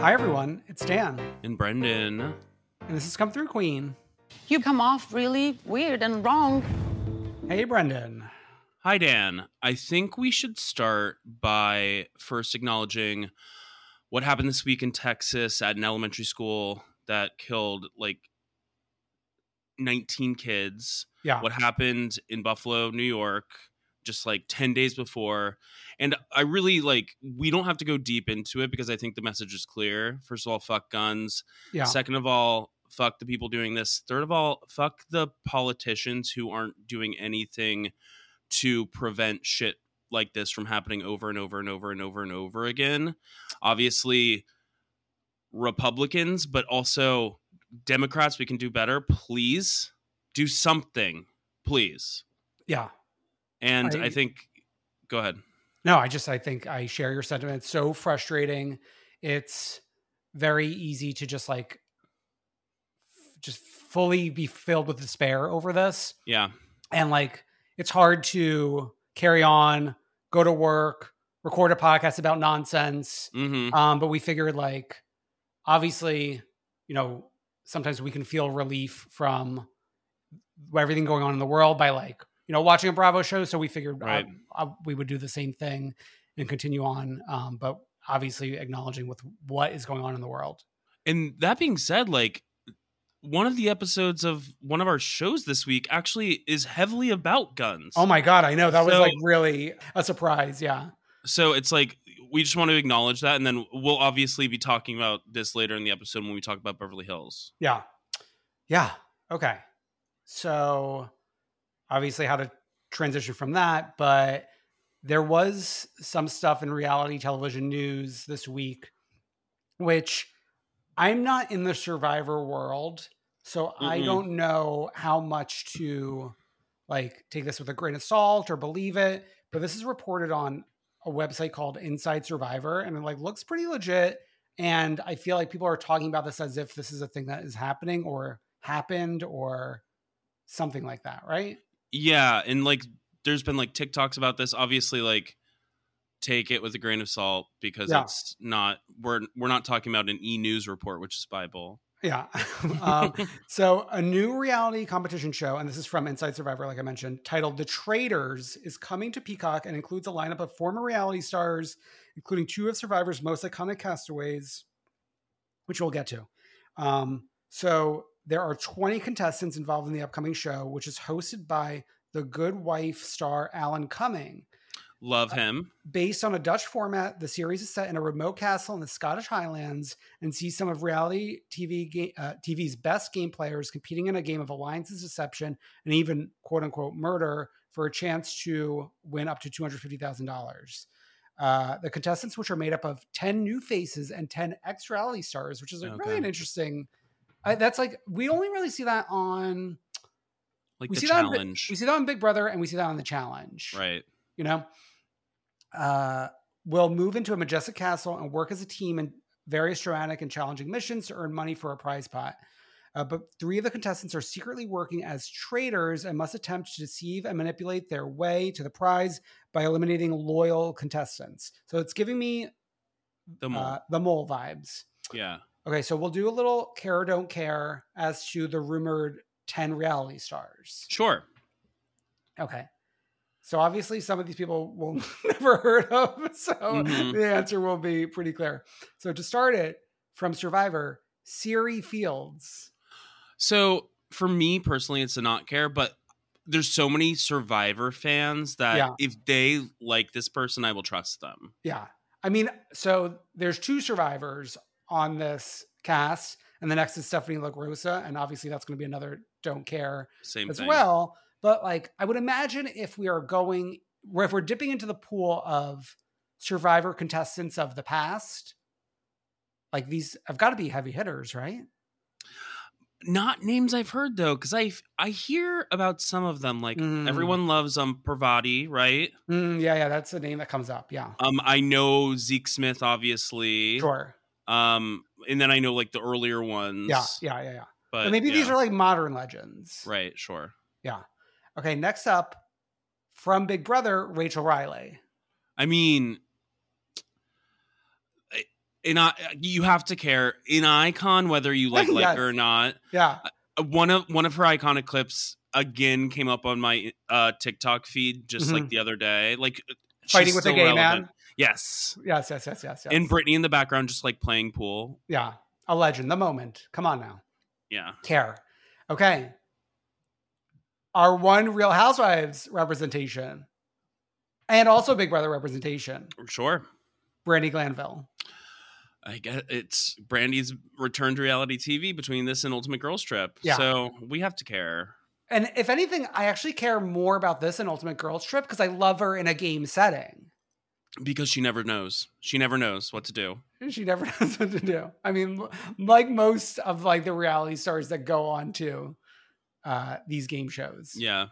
Hi, everyone. It's Dan, And Brendan. and this is Come Through Queen. You come off really weird and wrong. Hey, Brendan. Hi, Dan. I think we should start by first acknowledging what happened this week in Texas at an elementary school that killed like 19 kids. Yeah. What happened in Buffalo, New York, just like 10 days before. And I really like, we don't have to go deep into it because I think the message is clear. First of all, fuck guns. Yeah. Second of all, fuck the people doing this. Third of all, fuck the politicians who aren't doing anything to prevent shit like this from happening over and over and over and over and over again. Obviously, Republicans, but also Democrats, we can do better. Please do something, please. Yeah. And I, I- think, go ahead. No, I just, I think I share your sentiment. It's so frustrating. It's very easy to just like, f- just fully be filled with despair over this. Yeah. And like, it's hard to carry on, go to work, record a podcast about nonsense. hmm Um, but we figured like obviously, you know, sometimes we can feel relief from everything going on in the world by like, you know, watching a Bravo show. So we figured uh, Right. uh, we would do the same thing and continue on. Um, but obviously acknowledging with what is going on in the world. And that being said, like one of the episodes of one of our shows this week actually is heavily about guns. Oh my God. I know that was So- like really a surprise. Yeah. so it's like we just want to acknowledge that and then we'll obviously be talking about this later in the episode when we talk about beverly hills Yeah. Yeah. Okay. So obviously how to transition from that, but there was some stuff in reality television news this week, which I'm not in the survivor world. So I Mm-mm. don't know how much to like take this with a grain of salt or believe it. But this is reported on a website called Inside Survivor and it like looks pretty legit. And I feel like people are talking about this as if this is a thing that is happening or happened or something like that, right? Yeah and like there's been like tiktoks about this obviously like take it with a grain of salt because Yeah. it's not we're we're not talking about an e-news report which is bible Yeah. um, so, a new reality competition show, and this is from Inside Survivor, like I mentioned, titled The Traitors, is coming to Peacock and includes a lineup of former reality stars, including two of Survivor's most iconic castaways, which we'll get to. Um, so, there are 20 contestants involved in the upcoming show, which is hosted by the Good Wife star Alan Cumming. Love him. Based on a Dutch format, the series is set in a remote castle in the Scottish Highlands and sees some of reality TV ga- uh, TV's best game players competing in a game of alliances, deception, and even quote unquote murder for a chance to win up to two hundred fifty thousand dollars. Uh, the contestants, which are made up of ten new faces and ten ex reality stars, which is like really an interesting. I, that's like we only really see that on Like we the see that on challenge. we see that on Big Brother and we see that on the challenge right. you know uh will move into a majestic castle and work as a team in various dramatic and challenging missions to earn money for a prize pot uh, but three of the contestants are secretly working as traitors and must attempt to deceive and manipulate their way to the prize by eliminating loyal contestants so it's giving me The mole. uh, the mole vibes yeah. Okay so we'll do a little care or don't care as to the rumored 10 reality stars Sure. Okay. So obviously, some of these people will never heard of. So Mhm. the answer will be pretty clear. So to start it from Survivor, Cirie Fields. So for me personally, it's a not care, but there's so many Survivor fans that Yeah. if they like this person, I will trust them. Yeah. I mean, so there's two survivors on this cast, and the next is Stephenie LaGrossa, and obviously that's going to be another don't care Same as thing. well. But like, I would imagine if we are going, if we're dipping into the pool of survivor contestants of the past, like these have got to be heavy hitters, right? Not names I've heard though, because I I hear about some of them. Like Mm. everyone loves um Parvati, right? Mm, yeah, yeah, that's the name that comes up. Yeah, Um, I know Zeke Smith, obviously. sure. Um, and then I know like the earlier ones. Yeah, yeah, yeah, yeah. But, But maybe these are like modern legends. right. Sure. Yeah. Okay, next up from Big Brother, Rachel Reilly. I mean, in I, you have to care in icon whether you like like Yes. her or not. Yeah. Uh, One of one of her iconic clips again came up on my uh TikTok feed just like the other day. Like Mm-hmm. Fighting with a gay relevant. man. Yes. Yes, yes, yes, yes, yes. And Brittany in the background just like playing pool. yeah, a legend, the moment. Come on now. Yeah. Care. Okay. Our one Real Housewives representation and also Big Brother representation, Sure. Brandi Glanville. I guess it's Brandi's return to reality TV between this and Ultimate Girls Trip. Yeah. So we have to care. And if anything, I actually care more about this than Ultimate Girls Trip because I love her in a game setting. Because she never knows. She never knows what to do. She never knows what to do. I mean, like most of like the reality stars that go on to uh, these game shows. Yeah.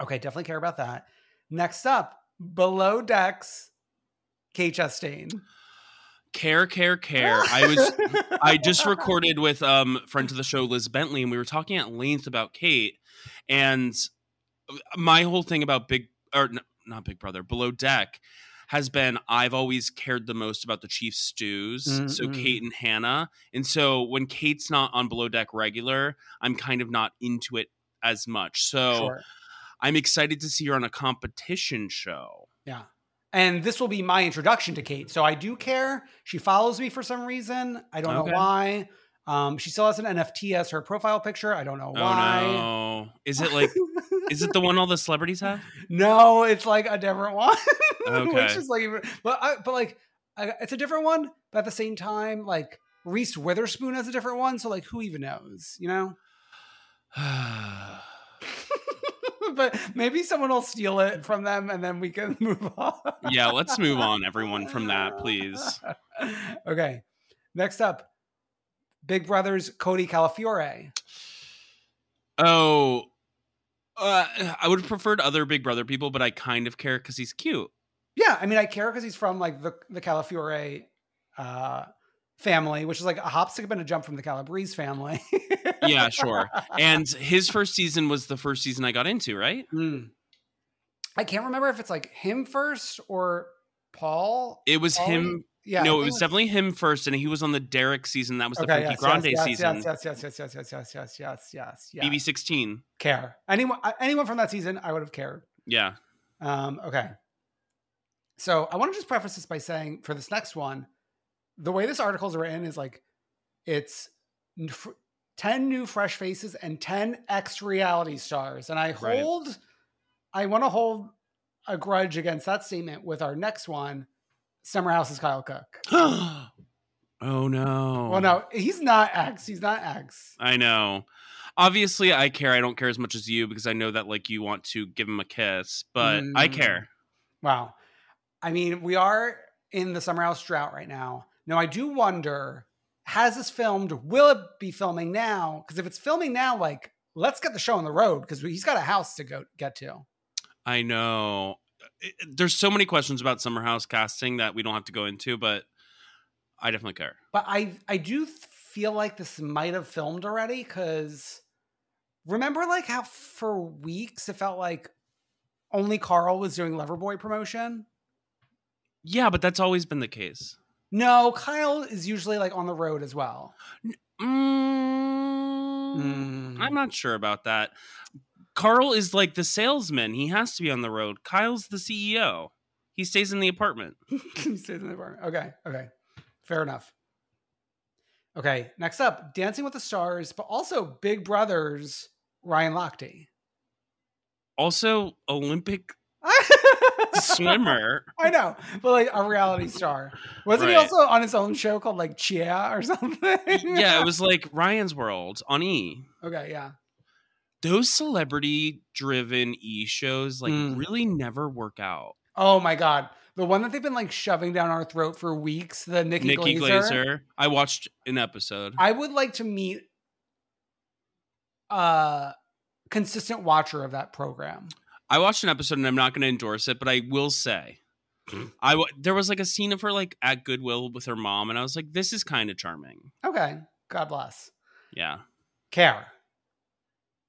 Okay, definitely care about that. Next up, Below Decks, Kate Chastain. Care, care, care. I was I just recorded with um friend of the show Liz Bentley and we were talking at length about Kate and my whole thing about Big or not Big Brother, Below Deck has been I've always cared the most about the chief stews, so Mm-mm. Kate and Hannah. And so when Kate's not on Below Deck regular, I'm kind of not into it as much. So Sure. I'm excited to see her on a competition show. Yeah. And this will be my introduction to Kate. So I do care. She follows me for some reason. I don't Okay. know why. Um, she still has an NFT as her profile picture. I don't know why. Oh no. Is it like is it the one all the celebrities have? No, it's like a different one. Okay. Which is like, but I, but like, I, it's a different one. But at the same time, like Reese Witherspoon has a different one. So like, who even knows? You know. but maybe someone will steal it from them, and then we can move on. yeah, let's move on, everyone, from that, please. okay. Next up, Big Brother's Cody Calafiore. Oh, uh, I would have preferred other Big Brother people, but I kind of care because he's cute. Yeah, I mean, I care because he's from like the the Calafiore uh, family, which is like a hop, skip, and a jump from the Calabrese family. Yeah, sure. And his first season was the first season I got into, right? Mm. I can't remember if it's like him first or Paul. It was Pauly? him. Yeah, no, it was definitely him first, and he was on the Derrick season. That was the Okay, Frankie Grande season. Yes, yes, yes, yes, yes, yes, yes, yes, yes, yes, yes. BB sixteen. Care anyone? uh, Anyone from that season? I would have cared. Yeah. Um, okay. So I want to just preface this by saying for this next one, the way this article is written is like it's n- f- 10 new fresh faces and 10 ex reality stars. And I Right. hold, I want to hold a grudge against that statement with our next one. Summer House is Kyle Cooke. oh no. Well, no, he's not X. He's not X. I know. Obviously, I care. I don't care as much as you because I know that like you want to give him a kiss, but I Mm. care. Wow. I mean, we are in the Summer House drought right now. Now, I do wonder has this filmed? Will it be filming now? Because if it's filming now, like, let's get the show on the road because he's got a house to go get to. I know. It- There's so many questions about Summer House casting that we don't have to go into, but I definitely care. But I, I do feel like this might have filmed already because remember, like, how for weeks it felt like only Carl was doing Loverboy promotion? Yeah, but that's always been the case. No, Kyle is usually like on the road as well. Mm, Mm. I'm not sure about that. Carl is like the salesman. He has to be on the road. Kyle's the CEO. He stays in the apartment. He stays in the apartment. Okay, okay. Fair enough. Okay, next up, Dancing with the Stars, but also Big Brothers, Ryan Lochte. Also, Olympic swimmer. I know, but like a reality star. Wasn't he also on his own show called like Chia or something? yeah, it was like Ryan's World on E. Okay, yeah. Those celebrity driven E shows like Mm. really never work out. Oh my god. The one that they've been like shoving down our throat for weeks, the Nikki, Nikki Glaser. Glaser. I watched an episode. I would like to meet a consistent watcher of that program. I watched an episode and I'm not going to endorse it, but I will say, I w- there was like a scene of her like at Goodwill with her mom, and I was like, this is kind of charming. Okay. God bless. Yeah, Care.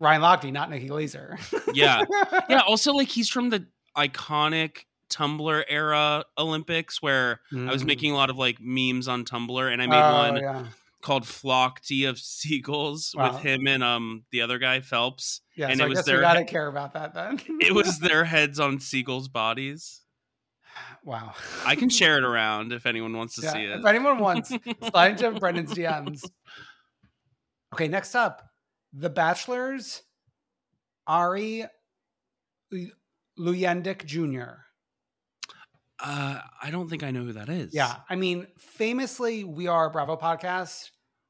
Ryan Lochte, not Nikki Glaser. yeah, yeah. Also, like he's from the iconic Tumblr era Olympics, where I was Mm. making a lot of like memes on Tumblr, and I made Oh, one Yeah. called "Flockty of Seagulls" Wow. with him and um the other guy Phelps. Yeah. and so it I was guess their gotta care about that then. it was their heads on seagulls' bodies. wow. I can share it around if anyone wants to Yeah, see it. If anyone wants, slide into Brendan's DMs. Okay, next up, The Bachelors, Ari Lu- Luyendyk Jr. Uh, I don't think I know who that is. Yeah, I mean, famously, we are a Bravo podcast,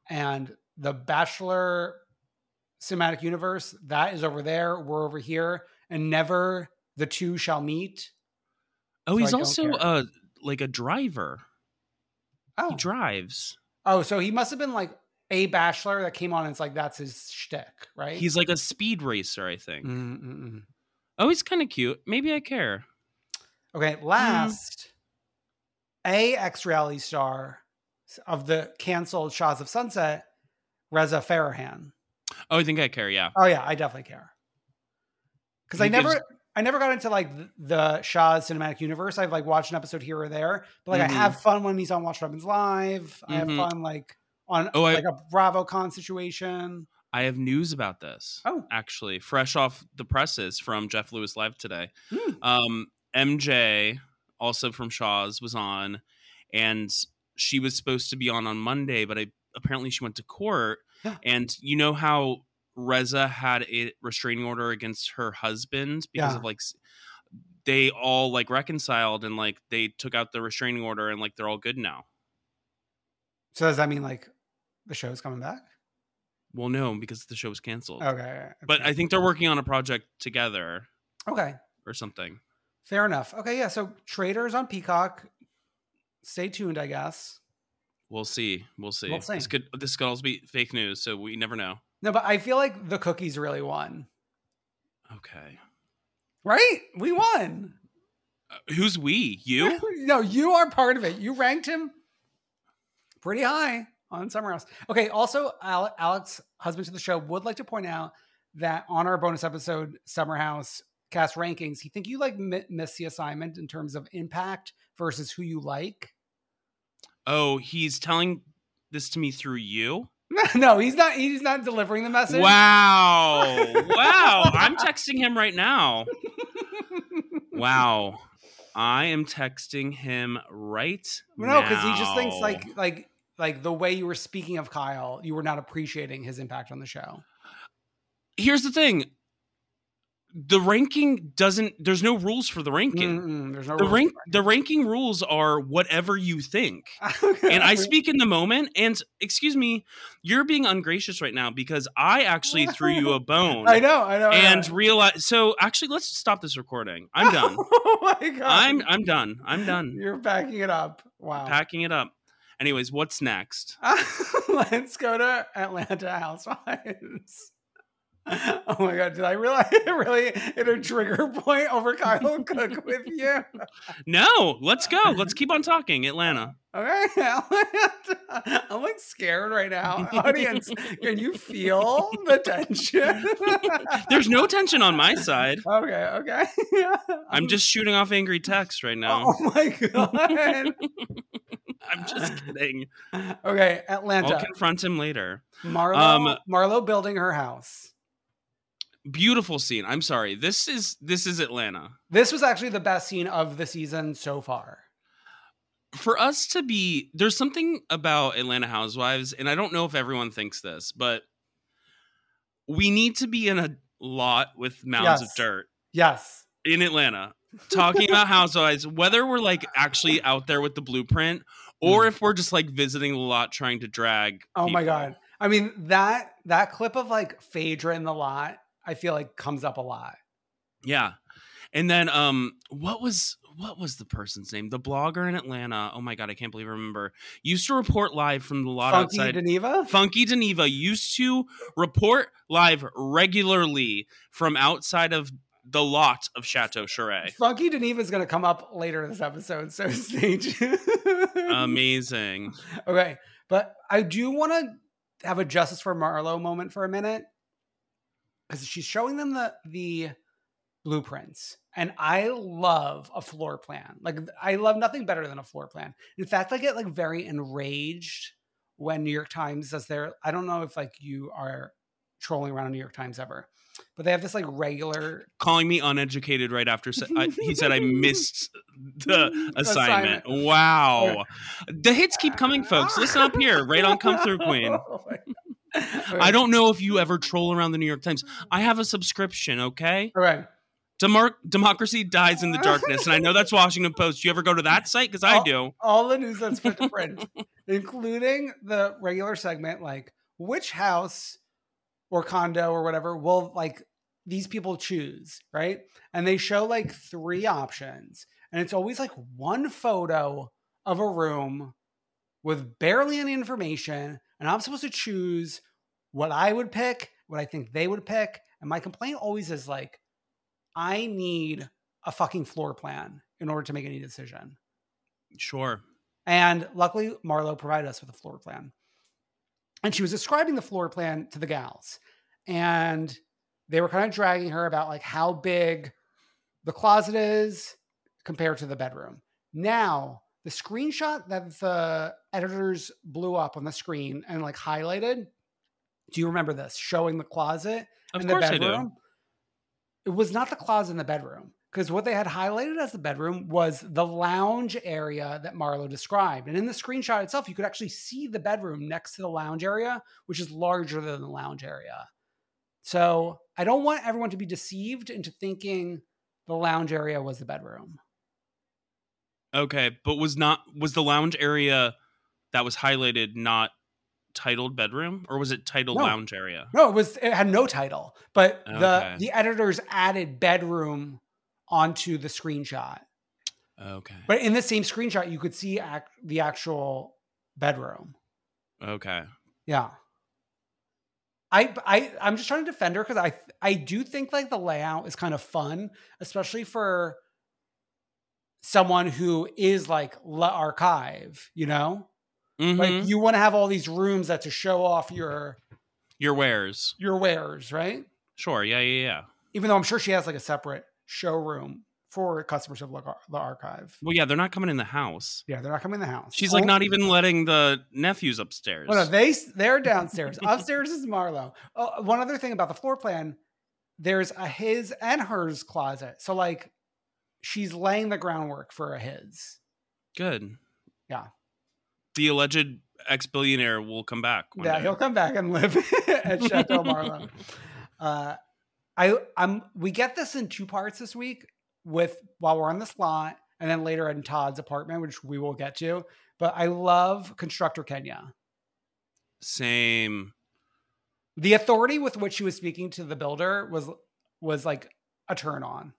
and The Bachelor cinematic universe that is over there. We're over here, and never the two shall meet. Oh, So he's also care. uh like a driver. Oh, He drives. oh, so he must have been like a bachelor that came on. and It's like that's his shtick, right? He's like a speed racer, I think. Mm-mm-mm. Oh, he's kind of cute. Maybe I care. Okay, last, a ex reality star of the canceled Shahs of Sunset, Reza Farahan. Oh, I think I care. Yeah. Oh yeah, I definitely care because I never, gives- I never got into like the Shahs' cinematic universe. I've like watched an episode here or there, but like Mhm. I have fun when he's on Watch Happens Live. I have Mhm. fun like on Oh, I- like a BravoCon situation. I have news about this. Oh. actually, fresh off the presses from Jeff Lewis Live today. Hmm. Um, MJ, also from Shahs, was on, and she was supposed to be on on Monday, but I apparently she went to court. And you know how Reza had a restraining order against her husband because Yeah. of like they all like reconciled and like they took out the restraining order and like they're all good now. So does that mean like the show's coming back? Well, no, because the show was canceled. Okay, But I think they're working on a project together okay, or something. fair enough. Okay, yeah. So Traitors on Peacock. Stay tuned, I guess. We'll see. We'll see. We'll see. This could this could also be fake news, so we never know. No, but I feel like the cookies really won. Okay. Right? We won. Uh, who's we? You? no, you are part of it. You ranked him pretty high on Summer House. Okay. Also, Alex, husband to the show, would like to point out that on our bonus episode, Summer House cast rankings, he think you like mi- missed the assignment in terms of impact versus who you like. Oh, he's telling this to me through you? no, he's not. He's not delivering the message. Wow. wow. I'm texting him right now. Wow. I am texting him right now. No, because he just thinks like like like the way you were speaking of Kyle, you were not appreciating his impact on the show. Here's the thing. the ranking doesn't there's no rules for the ranking. Mm-mm, there's no The rules. rank the ranking rules are whatever you think. And I speak in the moment and excuse me, you're being ungracious right now because I actually threw you a bone. I know, I know. And realize so actually let's stop this recording. I'm done. oh my god. I'm I'm done. I'm done. You're backing it up. Wow. Packing it up. Anyways, what's next? Let's go to Atlanta Housewives. Oh my god, did I really really hit a trigger point over Kyle Cooke with you? No, let's go. Let's keep on talking. Atlanta. Okay. Atlanta. I'm like scared right now. Audience, can you feel the tension? There's no tension on my side. Okay, okay. I'm just shooting off angry texts right oh now. Oh my god. I'm just kidding. Okay, Atlanta. I'll confront him later. Marlo, Um, Marlo building her house. Beautiful scene. I'm sorry. This is this is Atlanta. This was actually the best scene of the season so far. For us to be there's something about Atlanta Housewives, and I don't know if everyone thinks this, but we need to be in a lot with mounds of dirt Yes. in Atlanta talking about housewives, whether we're like actually out there with the blueprint or if we're just like visiting the lot trying to drag. Mm. Oh my god. I mean that that clip of like Phaedra in the lot, I feel like comes up a lot. Yeah. And then um what was what was the person's name? The blogger in Atlanta. Oh my god, I can't believe I remember. Used to report live from the lot outside. Funky outside. Geneva? Funky Geneva used to report live regularly from outside of the lot of Chateau Sheree. Funky Geneva is going to come up later in this episode, so stay tuned. Amazing. Okay, but I do want to have a justice for Marlo moment for a minute because she's showing them the the blueprints, and I love a floor plan. Like I love nothing better than a floor plan. In fact, I get like very enraged when New York Times does their. I don't know if like you are trolling around New York Times ever, but they have this like regular Calling me uneducated right after sa- I, he said I missed the assignment. Assignment. Wow. The hits keep coming, folks. Listen up here, right on Come Through Queen. Oh I don't know if you ever troll around the New York Times. I have a subscription, okay? All right. Demar- democracy dies in the darkness, and I know that's Washington Post. You ever go to that site? Because I do. all the news that's put to print, including the regular segment, like which house or condo or whatever will like these people choose, right? And they show like three options, and it's always like one photo of a room with barely any information, and I'm supposed to choose what I would pick, what I think they would pick, and my complaint always is like, I need a fucking floor plan in order to make any decision. Sure. And luckily, Marlo provided us with a floor plan. And she was describing the floor plan to the gals. And they were kind of dragging her about like how big the closet is compared to the bedroom. Now, the screenshot that the editors blew up on the screen and like highlighted, do you remember this? Showing the closet Of and course the I do. bedroom. It was not the closet in the bedroom because what they had highlighted as the bedroom was the lounge area that Marlo described. And in the screenshot itself, you could actually see the bedroom next to the lounge area, which is larger than the lounge area. So I don't want everyone to be deceived into thinking the lounge area was the bedroom. Okay, but was not was the lounge area that was highlighted not titled bedroom, or was it titled No. lounge area? No, it was it had no title, but Okay. the the editors added bedroom onto the screenshot. Okay. But in the same screenshot, you could see ac- the actual bedroom. Okay. Yeah. I I I'm just trying to defend her because I I do think like the layout is kind of fun, especially for someone who is like Le'Archive, you know? Mhm. Like you want to have all these rooms that to show off your Your wares. your wares, right? Sure. Yeah. Yeah. Yeah. Even though I'm sure she has like a separate showroom for customers of the Archive. Well, yeah, they're not coming in the house. Yeah, they're not coming in the house. She's like Oh, not even letting the nephews upstairs. Oh, no, they they're downstairs. Upstairs is Marlo. Oh, one other thing about the floor plan, there's a his and hers closet. So like, she's laying the groundwork for a his. Good. Yeah. The alleged ex billionaire will come back. Yeah, day. he'll come back and live at Chateau Marlo. Uh, I I'm we get this in two parts this week with while we're on the slot and then later in Todd's apartment, which we will get to. But I love constructor Kenya. Same. The authority with which she was speaking to the builder was was like a turn on.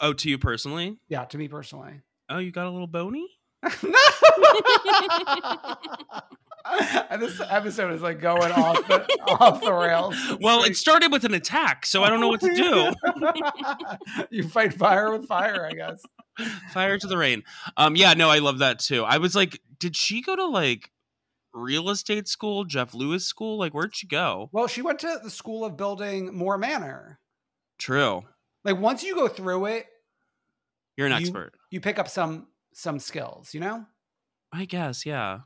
Oh, to you personally? Yeah, to me personally. Oh, you got a little bony? and this episode is like going off the, off the rails. Well, it started with an attack, so I don't know what to do. you fight fire with fire, I guess. Fire to the rain. Um, yeah, no, I love that too. I was like, did she go to like real estate school, Jeff Lewis school? Like, where'd she go? Well, she went to the school of building Moore Manor. True. Like once you go through it, You're an you- expert. You pick up some some skills, you know? I guess, yeah.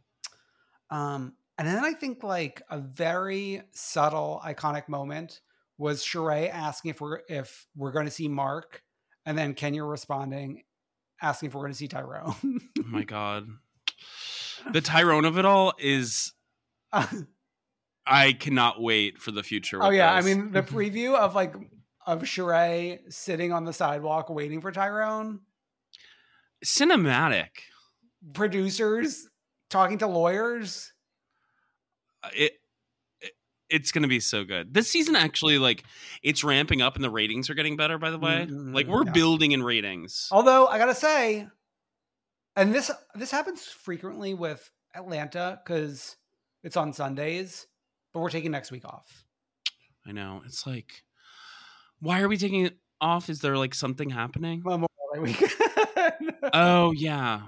Um, and then I think like a very subtle, iconic moment was Sheree asking if we're if we're going to see Mark, and then Kenya responding, asking if we're going to see Tyrone. Oh my god. The Tyrone of it all is I cannot wait for the future. oh yeah, I mean the preview of like of Sheree sitting on the sidewalk waiting for Tyrone, cinematic. producers talking to lawyers. Uh, It, it it's gonna be so good. This season actually like it's ramping up and the ratings are getting better. By the way, Mhm, like we're yeah. building in ratings. Although I gotta say, and this this happens frequently with Atlanta because it's on Sundays, but we're taking next week off. I know. It's like, why are we taking it off? Is there like something happening? Memorial Day weekend. Oh yeah,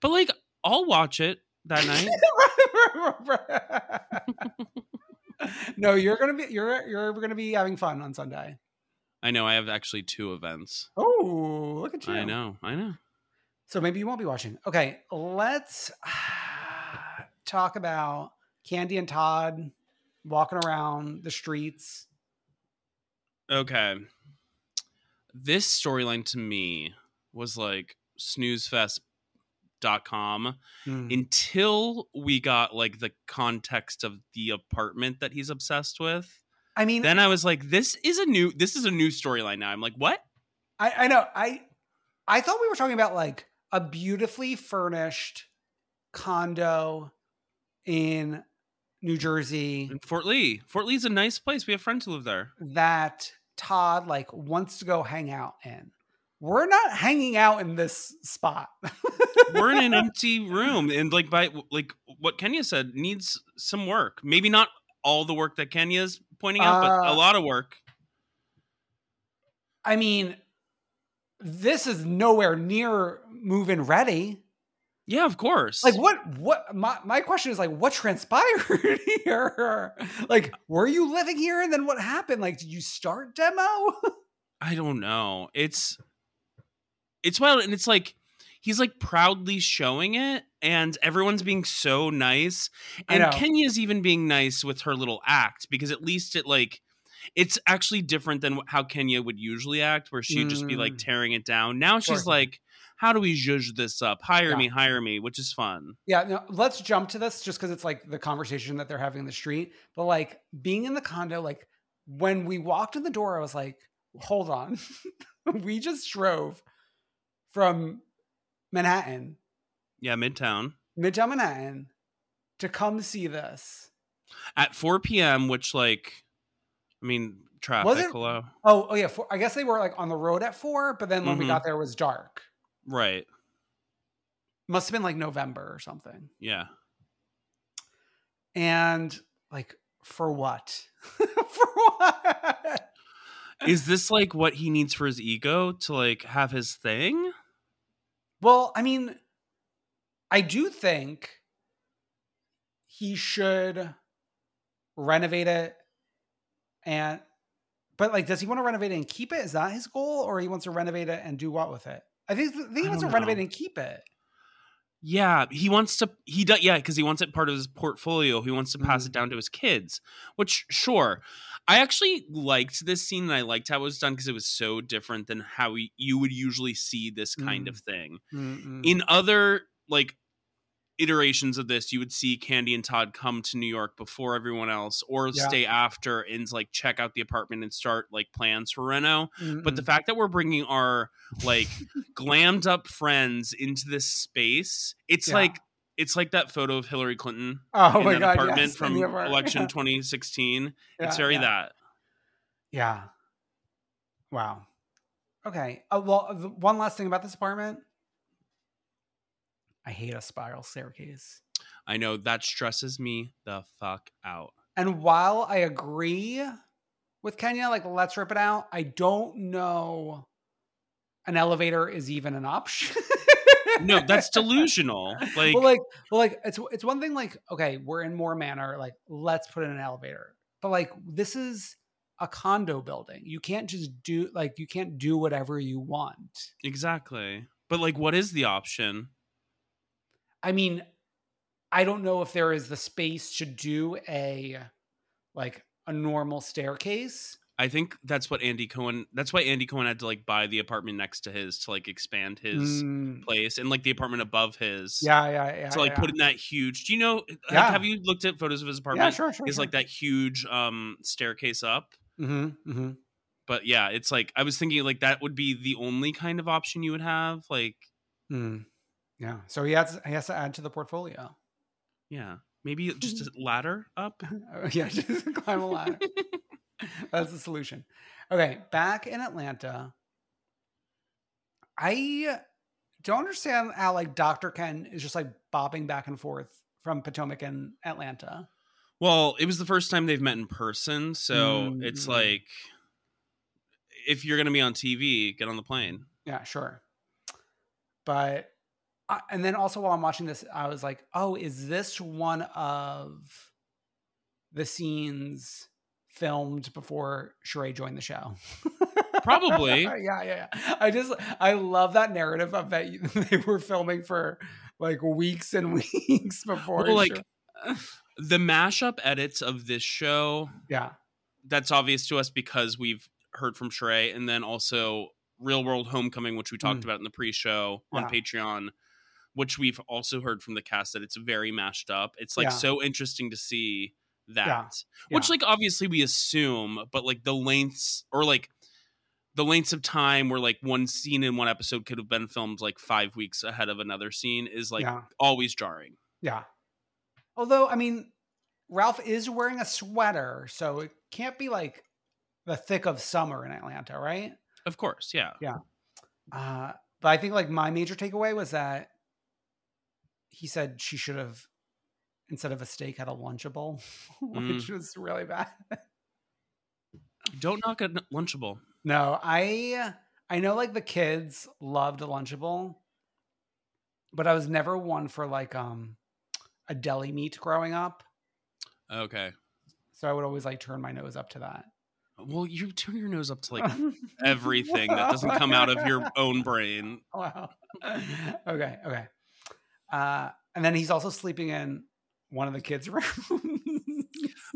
but like I'll watch it that night. no, you're gonna be you're you're gonna be having fun on Sunday. I know. I have actually two events. Oh, look at you! I know. I know. So maybe you won't be watching. Okay, let's talk about Kandi and Todd walking around the streets. Okay. This storyline to me was like snoozefest.com Mm. until we got like the context of the apartment that he's obsessed with. I mean, Then I was like, this is a new this is a new storyline now. I'm like, what? I, I know. I I thought we were talking about like a beautifully furnished condo in New Jersey In Fort Lee. Fort Lee's a nice place. We have friends who live there. that Todd like wants to go hang out in. We're not hanging out in this spot. We're in an empty room. And like by like what Kenya said needs some work. Maybe not all the work that Kenya's pointing out, but a Uh, lot of work. I mean, this is nowhere near move-in ready. Yeah, of course. Like what what my, my question is like what transpired here? Like were you living here and then what happened? Like did you start demo? I don't know. It's it's wild and it's like he's like proudly showing it and everyone's being so nice and. Kenya's even being nice with her little act because at least it like it's actually different than how Kenya would usually act where she'd just be like Mm. tearing it down. Now she's like how do we zhuzh this up? Hire Yeah. me, hire me, which is fun. Yeah, no, let's jump to this just because it's like the conversation that they're having in the street. But like being in the condo, like when we walked in the door, I was like, hold on. we just drove from Manhattan, Yeah, Midtown. Midtown Manhattan, to come see this. At 4 p.m., which like I mean, traffic, it- hello. Oh, oh yeah. For, I guess they were like on the road at four, but then when we Mhm. got there, it was dark. Right. Must have been like November or something. Yeah. And like, for what? for what? is this like what he needs for his ego to like have his thing? Well, I mean, I do think he should renovate it and but like does he want to renovate it and keep it? Is that his goal? Or he wants to renovate it and do what with it? I think, I think he wants to don't renovate and keep it. Yeah, he wants to. He does. Yeah, because he wants it part of his portfolio. He wants to pass Mm. it down to his kids. Which, sure, I actually liked this scene, and I liked how it was done because it was so different than how we, you would usually see this kind Mm. of thing Mm-mm. in other like iterations of this, you would see Kandi and Todd come to New York before everyone else, or Yeah. stay after and like check out the apartment and start like plans for Reno. But the fact that we're bringing our like glammed up friends into this space, it's Yeah. like it's like that photo of Hillary Clinton oh in that god, apartment yes, from election 2016. it's very yeah. that. Yeah. Wow. Okay. Uh, well, one last thing about this apartment. I hate a spiral staircase. I know that stresses me the fuck out. And while I agree with Kenya, like let's rip it out, I don't know an elevator is even an option. No, that's delusional. Like, well, like, well, like it's it's one thing. Like, okay, we're in Moore Manor. Like, let's put in an elevator. But like, this is a condo building. You can't just do like you can't do whatever you want. exactly. But like, what is the option? I mean, I don't know if there is the space to do a like a normal staircase. I think that's what Andy Cohen. That's why Andy Cohen had to like buy the apartment next to his to like expand his Mm, place and like the apartment above his. yeah, yeah, yeah. to like yeah. put in that huge. Do you know? like, Yeah. have you looked at photos of his apartment? Yeah, sure, sure. Is sure. like that huge um staircase up. Mm-hmm, mm-hmm. But yeah, it's like I was thinking like that would be the only kind of option you would have. Like, Mm. Yeah. So he has he has to add to the portfolio. yeah, maybe just a ladder up. yeah, just climb a ladder. That's the solution. Okay, back in Atlanta. I don't understand how like Dr. Ken is just like bobbing back and forth from Potomac and Atlanta. Well, it was the first time they've met in person, so Mm, it's mm. like if you're gonna be on TV, get on the plane. Yeah, sure. But I, and then also while I'm watching this, I was like, oh, is this one of the scenes filmed before Sheree joined the show? Probably. yeah, yeah, yeah. I just I love that narrative of that they were filming for like weeks and weeks before. Well, like the mashup edits of this show yeah, that's obvious to us because we've heard from Sheree, and then also Real World Homecoming, which we talked Mm. about in the pre-show on Yeah. Patreon, which we've also heard from the cast that it's very mashed up. It's like Yeah. so interesting to see that, Yeah. which Yeah. like obviously we assume, but like the lengths or like the lengths of time where like one scene in one episode could have been filmed like five weeks ahead of another scene is like always jarring. yeah. Although I mean, Ralph is wearing a sweater, so it can't be like the thick of summer in Atlanta, right? Of course, yeah. yeah. Uh, but I think like my major takeaway was that he said she should have instead of a steak had a lunchable, which was really bad. Don't knock a lunchable. No, I I know like the kids loved a lunchable, but I was never one for like um a deli meat growing up. Okay. So I would always like turn my nose up to that. Well, you turn your nose up to like everything that doesn't come out of your own brain. Wow. okay, okay. Uh and then he's also sleeping in one of the kids' rooms.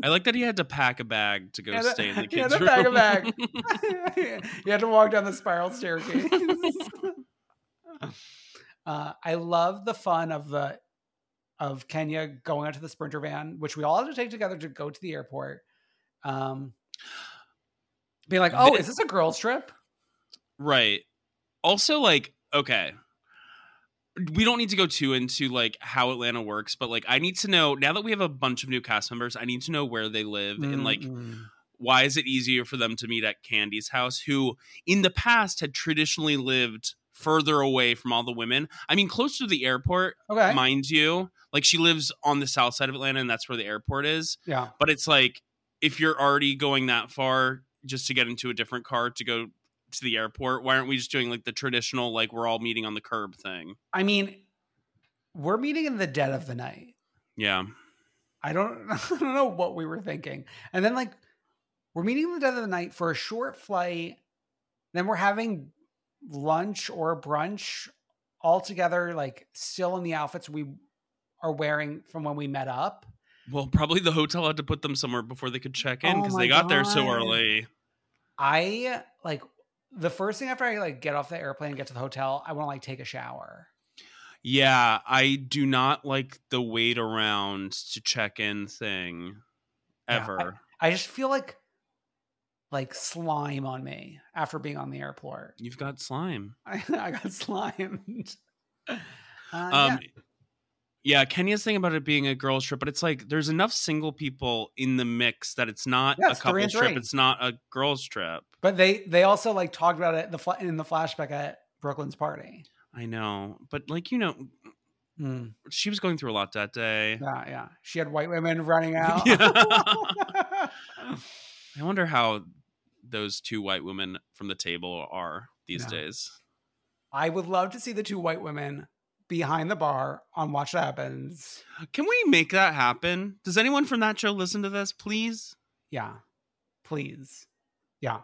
I like that he had to pack a bag to go stay in the he had kids' to pack a room. bag. you had to walk down the spiral staircase. uh, I love the fun of the of Kenya going out to the sprinter van, which we all had to take together to go to the airport. Um, being like, "Oh, is this a girls' trip?" right. Also, like, okay. We don't need to go too into like how Atlanta works, but like I need to know now that we have a bunch of new cast members, I need to know where they live and like mm. why is it easier for them to meet at Kandi's house, who in the past had traditionally lived further away from all the women. I mean, close to the airport, okay, mind you. Like she lives on the south side of Atlanta, and that's where the airport is. yeah, But it's like if you're already going that far just to get into a different car to go to the airport, why aren't we just doing like the traditional like we're all meeting on the curb thing? I mean, we're meeting in the dead of the night. Yeah. I don't, I don't know what we were thinking. And then like we're meeting in the dead of the night for a short flight. Then we're having lunch or brunch all together, like still in the outfits we are wearing from when we met up. Well, probably the hotel had to put them somewhere before they could check in Oh because my they got there so early. I like the first thing after I like get off the airplane and get to the hotel, I want to like take a shower. Yeah, I do not like the wait around to check in thing Yeah, ever. I just feel like like slime on me after being on the airport. You've got slime. I, I got slimed. Uh, Um, yeah. Yeah. Kenya's thing about it being a girls trip, but it's like there's enough single people in the mix that it's not Yeah, a it's and couples trip. It's not a girls trip. But they they also like talked about it the fla- in the flashback at Brooklyn's party. I know, but like you know, Hmm. she was going through a lot that day. Yeah, yeah. She had white women running out. Yeah. I wonder how those two white women from the table are these Yeah. days. I would love to see the two white women behind the bar on Watch What Happens. Can we make that happen? Does anyone from that show listen to this, please? Yeah. Please. Yeah.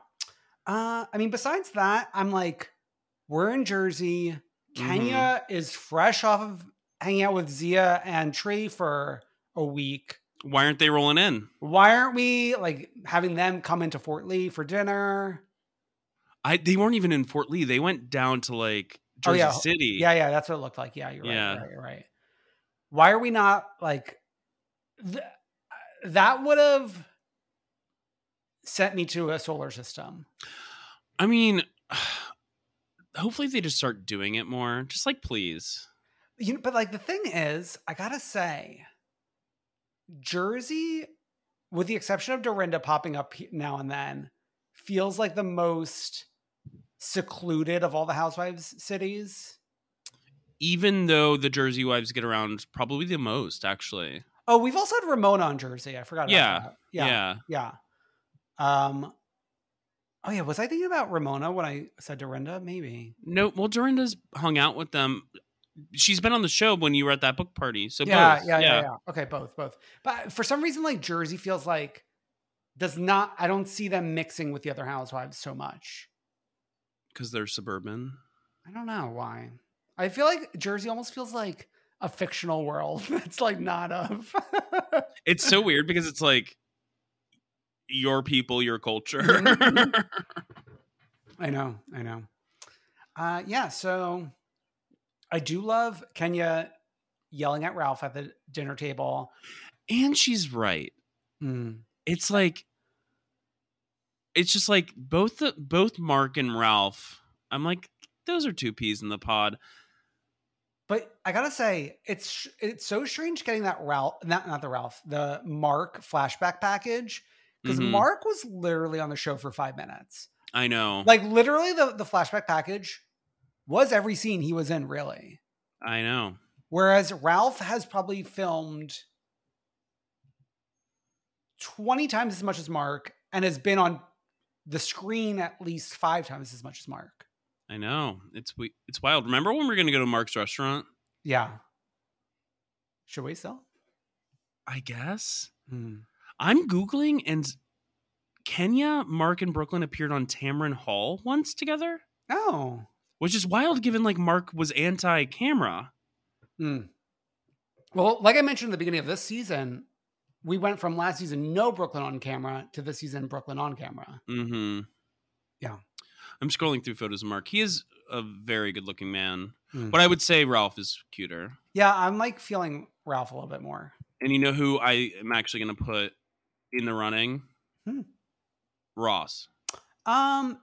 Uh I mean besides that, I'm like we're in Jersey. Kenya is fresh off of hanging out with Zia and Tree for a week. Why aren't they rolling in? Why aren't we like having them come into Fort Lee for dinner? I they weren't even in Fort Lee. They went down to like Oh, Jersey yeah. City. Yeah, yeah, that's what it looked like. Yeah, you're right. Yeah. You're right. You're right. Why are we not like th- that would have sent me to a solar system. I mean, hopefully they just start doing it more. Just like please. You know, but like the thing is, I gotta say, Jersey, with the exception of Dorinda popping up now and then, feels like the most secluded of all the housewives cities. Even though the Jersey wives get around probably the most, actually. Oh, we've also had Ramona on Jersey. I forgot. About Yeah, that. Yeah. yeah, yeah. Um. Oh yeah, was I thinking about Ramona when I said Dorinda? Maybe. No, well, Dorinda's hung out with them. She's been on the show when you were at that book party. So yeah, both. yeah, yeah, yeah. Okay, both, both. But for some reason, like Jersey feels like does not. I don't see them mixing with the other housewives so much. Because they're suburban. I don't know why. I feel like Jersey almost feels like a fictional world. It's like not of. It's so weird because it's like your people, your culture. Mhm. I know, I know. Uh, yeah, so I do love Kenya yelling at Ralph at the dinner table. and she's right. Mm. It's like it's just like both the both Mark and Ralph. I'm like, those are two peas in the pod. But I gotta say, it's it's so strange getting that Ralph, not not the Ralph, the Mark flashback package because Mhm. Mark was literally on the show for five minutes. I know. Like literally, the the flashback package was every scene he was in, really. I know. Whereas Ralph has probably filmed 20 times as much as Mark and has been on the screen at least five times as much as Mark. I know. It's we it's wild. Remember when we were gonna go to Mark's restaurant? Yeah. Should we sell? I guess. Hmm. I'm Googling and Kenya, Mark, and Brooklyn appeared on Tamron Hall once together. Oh. Which is wild given like Mark was anti camera. Hmm. Well, like I mentioned at the beginning of this season, we went from last season no Brooklyn on camera to this season Brooklyn on camera. Mm-hmm. Yeah. I'm scrolling through photos of Mark. He is a very good looking man. Hmm. But I would say Ralph is cuter. Yeah, I'm like feeling Ralph a little bit more. And you know who I am actually going to put in the running? Hmm. Ross. Um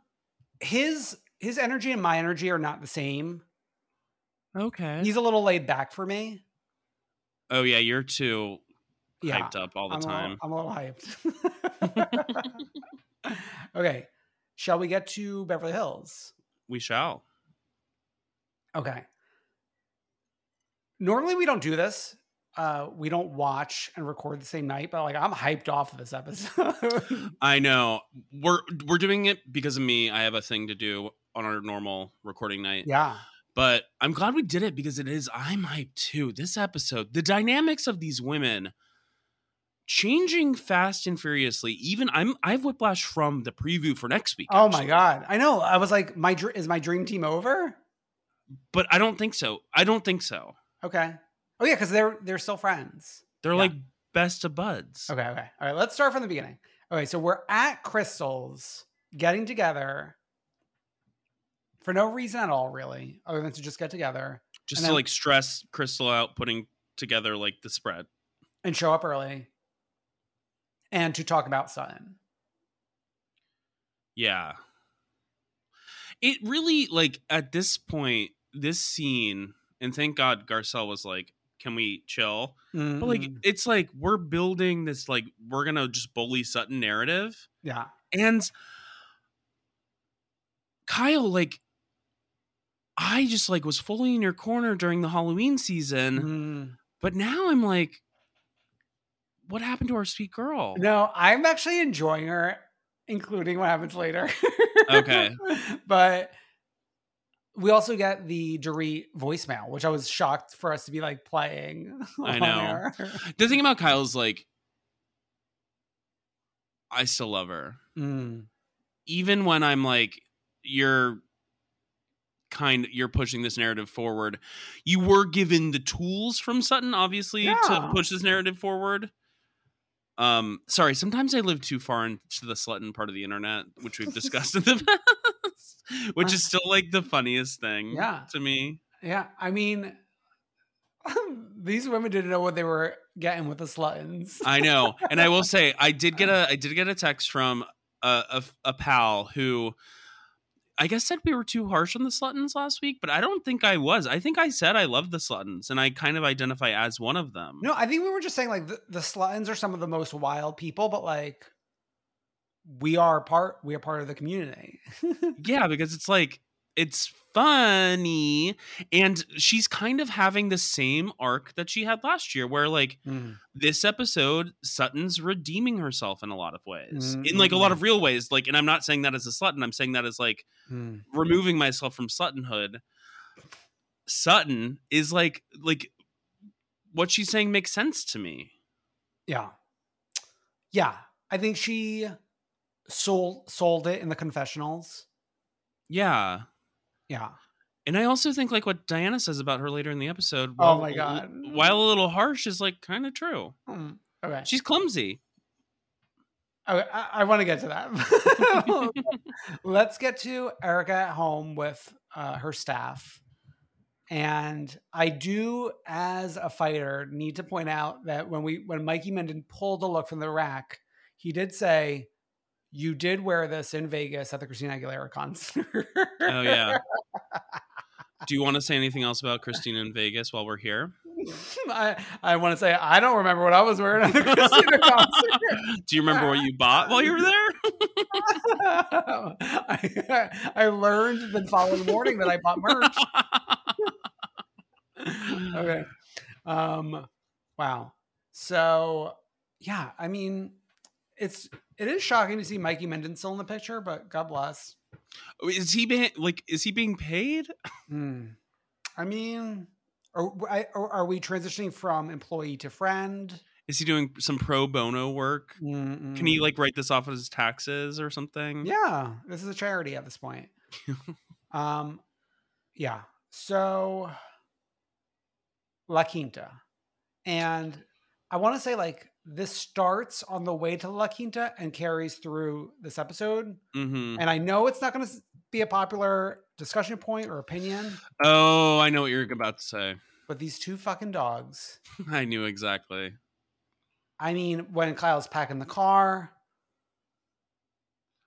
his his energy and my energy are not the same. Okay. He's a little laid back for me. oh yeah, you're too Yeah. hyped up all the I'm time. A I'm a little hyped. okay. Shall we get to Beverly Hills? we shall. Okay. Normally we don't do this. Uh, we don't watch and record the same night, but like I'm hyped off of this episode. I know. We're we're doing it because of me. I have a thing to do on our normal recording night. yeah. But I'm glad we did it because it is I'm hyped too. This episode, the dynamics of these women changing fast and furiously. Even I'm I have whiplash from the preview for next week. Oh my god. I know. I was like, my dr- is my dream team over? But I don't think so. I don't think so. Okay. Oh yeah, because they're they're still friends. They're Yeah. like best of buds. Okay, okay. All right, let's start from the beginning. Okay, so we're at Crystal's getting together for no reason at all, really, other than to just get together Just to then- like stress Crystal out putting together like the spread. and show up early and to talk about Sutton. Yeah. It really like at this point, this scene, and thank God Garcelle was like, "Can we chill?" But like, Mhm. it's like we're building this like we're gonna just bully Sutton narrative, yeah, and Kyle, like, I just like was fully in your corner during the Halloween season, Mhm. but now I'm like, what happened to our sweet girl? no, I'm actually enjoying her, including what happens later. Okay. but we also get the Dorit voicemail, which I was shocked for us to be like playing. I know. The thing about Kyle is like, I still love her. Mm. even when I'm like, you're kind you're pushing this narrative forward. You were given the tools from Sutton, obviously, to push this narrative forward. Um, sorry, sometimes I live too far into the Sutton part of the internet, which we've discussed in the past, which is still like the funniest thing Yeah. to me. Yeah, I mean, these women didn't know what they were getting with the Sluttons. I know, and I will say, I did get a I did get a text from a a, a pal who I guess said we were too harsh on the Sluttons last week, but I don't think I was. I think I said I love the Sluttons, and I kind of identify as one of them. No, I think we were just saying like the, the Sluttons are some of the most wild people, but like we are part we are part of the community. Yeah, because it's like it's funny, and she's kind of having the same arc that she had last year, where like this episode, Sutton's redeeming herself in a lot of ways, in like a lot of real ways. Like, and I'm not saying that as a Sutton. I'm saying that as like Mm. removing myself from Suttonhood. Sutton is like like what she's saying makes sense to me. Yeah. Yeah. I think she sold sold it in the confessionals. Yeah. Yeah. And I also think like what Diana says about her later in the episode. Oh while my God. While a little harsh is like kind of true. Mm, Okay. She's clumsy. Okay, I, I want to get to that. Let's get to Erica at home with uh, her staff. And I do, as a fighter, need to point out that when we when Mikey Minden pulled a look from the rack, he did say, "You did wear this in Vegas at the Christina Aguilera concert." Oh yeah. Do you want to say anything else about Christina in Vegas while we're here? I, I want to say I don't remember what I was wearing at the Christina concert. Do you remember what you bought while you were there? I, I learned the following morning that I bought merch. okay. Um wow. So yeah, I mean it's it is shocking to see Mikey Minden still in the picture, but God bless. Is he being like is he being paid? Hmm. I mean are, are we transitioning from employee to friend? Is he doing some pro bono work? Can he like write this off as taxes or something? Yeah, this is a charity at this point. um, yeah. So La Quinta, and I want to say like this starts on the way to La Quinta and carries through this episode. hmm And I know it's not going to be a popular discussion point or opinion, Oh, I know what you're about to say. but these two fucking dogs. I knew exactly. I mean, when Kyle's packing the car,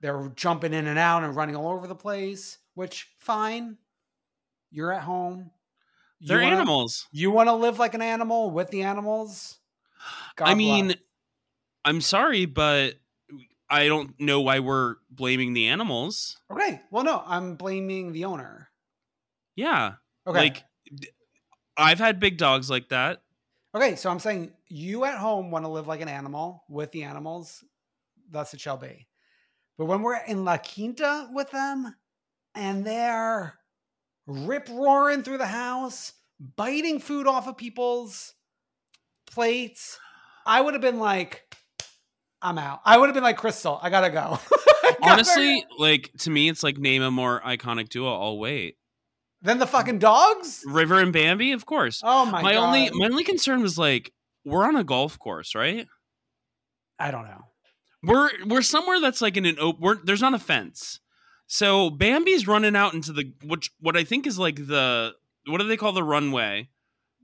they're jumping in and out and running all over the place, which fine. You're at home. You They're wanna- animals. You want to live like an animal with the animals? God I mean, bless. I'm sorry, but I don't know why we're blaming the animals. okay. Well, no, I'm blaming the owner. Yeah. Okay. Like I've had big dogs like that. okay. So I'm saying you at home want to live like an animal with the animals. Thus it shall be. But when we're in La Quinta with them and they're rip roaring through the house, biting food off of people's plates, I would have been like, I'm out. I would have been like, Crystal, I gotta go. I gotta Honestly, go. like to me, it's like name a more iconic duo. I'll wait. then the fucking dogs. River and Bambi, of course. Oh my, my god! only my only concern was like we're on a golf course, right? I don't know. We're we're somewhere that's like in an open. There's not a fence, So Bambi's running out into the which what I think is like the what do they call the runway?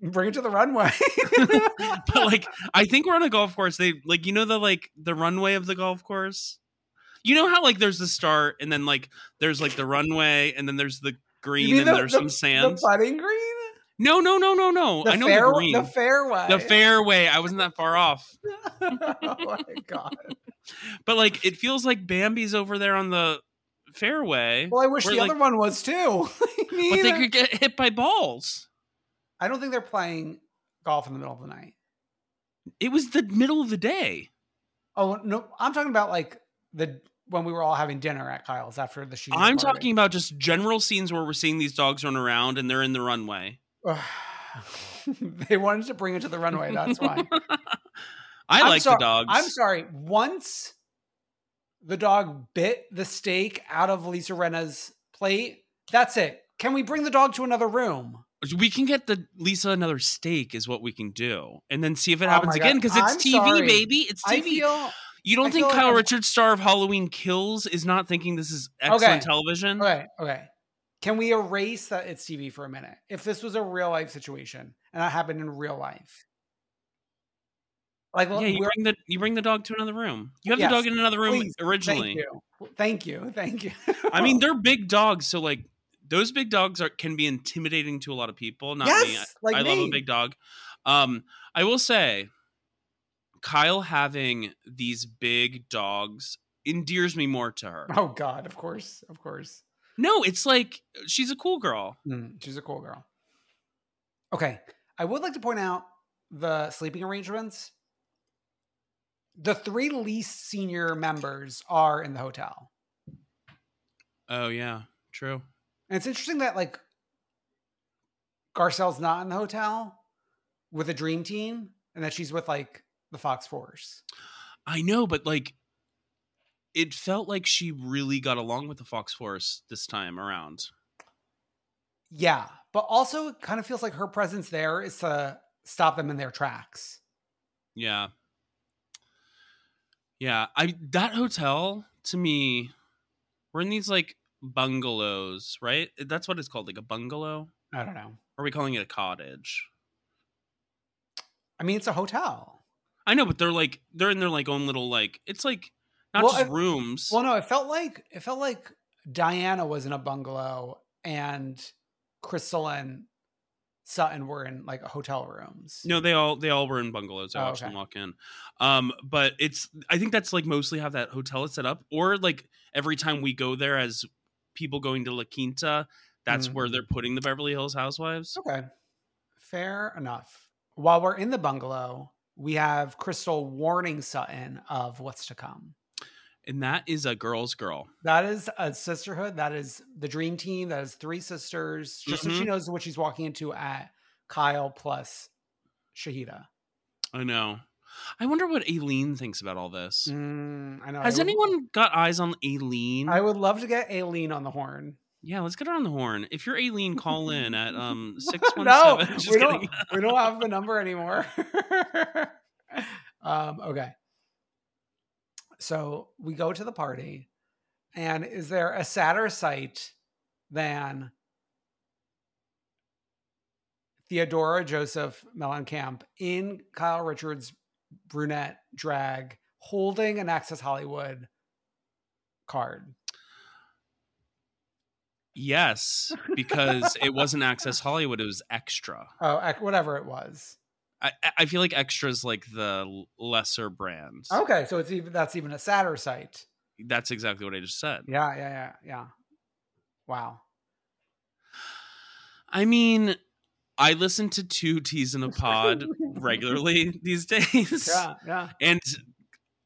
Bring it to the runway. but like I think we're on a golf course. They like you know the like the runway of the golf course. You know how like there's the start and then like there's like the runway and then there's the green and the- there's the- some sand. The putting green. No, no, no, no, no. The I know fair, the green. The fairway. The fairway. I wasn't that far off. oh my god. But like it feels like Bambi's over there on the fairway. Well, I wish where, the like- other one was too. But they could get hit by balls. I don't think they're playing golf in the middle of the night. It was the middle of the day. Oh no, I'm talking about like the when we were all having dinner at Kyle's after the shoot. I'm talking about just general scenes where we're seeing these dogs run around and they're in the runway. they wanted to bring it to the runway. That's why. I I'm like sorry- the dogs. I'm sorry. Once the dog bit the steak out of Lisa Rinna's plate, that's it. Can we bring the dog to another room? We can get the Lisa another steak is what we can do, and then see if it Oh happens my again because it's I'm TV, sorry. baby. It's TV. feel you don't I think feel like Kyle Richards, star of Halloween Kills, is not thinking this is excellent Okay. television? okay. Okay. Can we erase that it's TV for a minute? If this was a real life situation and that happened in real life, like Yeah, you bring the you bring the dog to another room. You have Yes, the dog in another room please, originally. Thank you. Thank you. Thank you. I mean, they're big dogs, so like those big dogs are can be intimidating to a lot of people. Not me. I, Yes, like I love a big dog. Um, I will say, Kyle having these big dogs endears me more to her. oh God, of course, of course. No, it's like she's a cool girl. Mm, she's a cool girl. Okay. I would like to point out the sleeping arrangements. The three least senior members are in the hotel. Oh yeah, true. And it's interesting that like Garcelle's not in the hotel with a dream team and that she's with like the Fox Force. I know, but like it felt like she really got along with the Fox Force this time around. Yeah. But also it kind of feels like her presence there is to stop them in their tracks. Yeah. Yeah, I that hotel to me we're in these like bungalows, right? That's what it's called, like a bungalow. I don't know. Or are we calling it a cottage? I mean, it's a hotel. I know, but they're like they're in their like own little like it's like not Well, just rooms. Well, no, it felt like it felt like Diana was in a bungalow and Crystal and Sutton were in like hotel rooms. No, they all they all were in bungalows. I Oh, watched okay. them walk in. Um, but it's I think that's like mostly how that hotel is set up. Or like every time we go there as people going to La Quinta, that's where Mhm. they're putting the Beverly Hills Housewives. Okay. Fair enough. While we're in the bungalow, we have Crystal warning Sutton of what's to come. And that is a girl's girl. That is a sisterhood. That is the dream team. That is three sisters. Just so she Mhm. knows what she's walking into at Kyle plus Shahida. I know. I wonder what Aileen thinks about all this. Mm, I know. Has I would- anyone got eyes on Aileen? I would love to get Aileen on the horn. yeah, let's get her on the horn. If you're Aileen, call in at um six one no, we don't, we don't have the number anymore. um, okay. So we go to the party, and is there a sadder sight than Theodora Joseph Mellencamp in Kyle Richards' brunette drag holding an Access Hollywood card? Yes, because it wasn't Access Hollywood; it was Extra. Oh, whatever it was. I, I feel like Extra is like the lesser brand. Okay, so it's even that's even a sadder sight. That's exactly what I just said. Yeah, yeah, yeah, yeah. Wow. I mean, I listen to two teas in a pod regularly these days. Yeah, yeah. And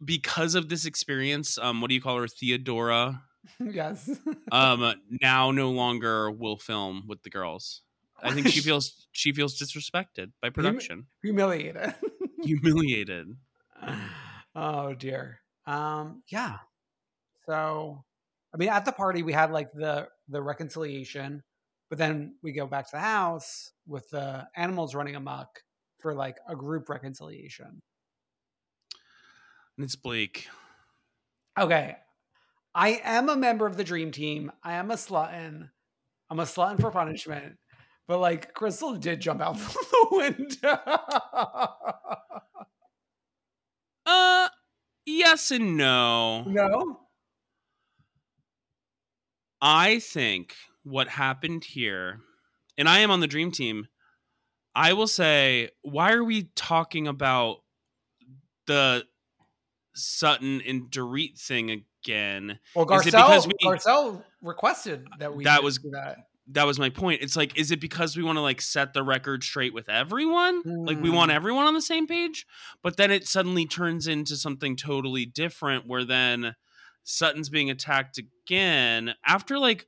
because of this experience, um, what do you call her? Theodora. yes. Um, now no longer will film with the girls. I think she feels she feels disrespected by production, Humiliated. humiliated. oh dear. Um, yeah. So I mean at the party we had like the the reconciliation, but then we go back to the house with the animals running amok for like a group reconciliation. And it's bleak. Okay. I am a member of the dream team. I am a slutton. I'm a slutton for punishment. But like Crystal did jump out the window. Uh yes and no. no? I think what happened here, and I am on the dream team, I will say, why are we talking about the Sutton and Dorit thing again? Well, Is it Garcelle, because we- Garcelle requested that we That do was- that. That was my point. It's like, is it because we want to like set the record straight with everyone? Like we Mm. want everyone on the same page? But then it suddenly turns into something totally different where then Sutton's being attacked again after like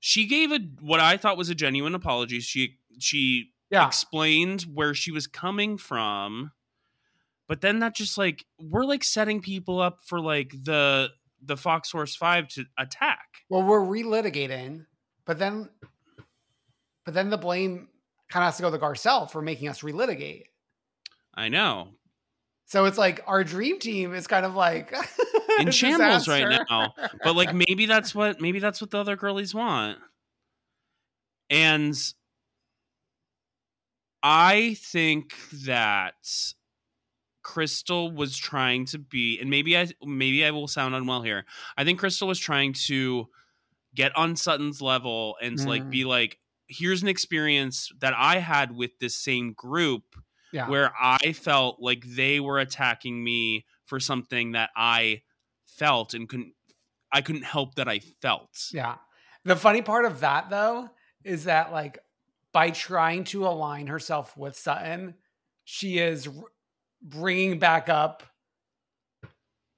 she gave a what I thought was a genuine apology. She she Yeah. explained where she was coming from but then that just like we're like setting people up for like the the Fox Force 5 to attack Well, we're relitigating, but then but then the blame kind of has to go to Garcelle for making us relitigate. i know So it's like our dream team is kind of like in shambles right now but like maybe that's what maybe that's what the other girlies want and i think that crystal was trying to be and maybe i maybe i will sound unwell here i think crystal was trying to get on sutton's level and like Mm. be like here's an experience that i had with this same group yeah. where I felt like they were attacking me for something that I felt and couldn't I couldn't help that I felt. Yeah. The funny part of that though is that like by trying to align herself with Sutton, she is bringing back up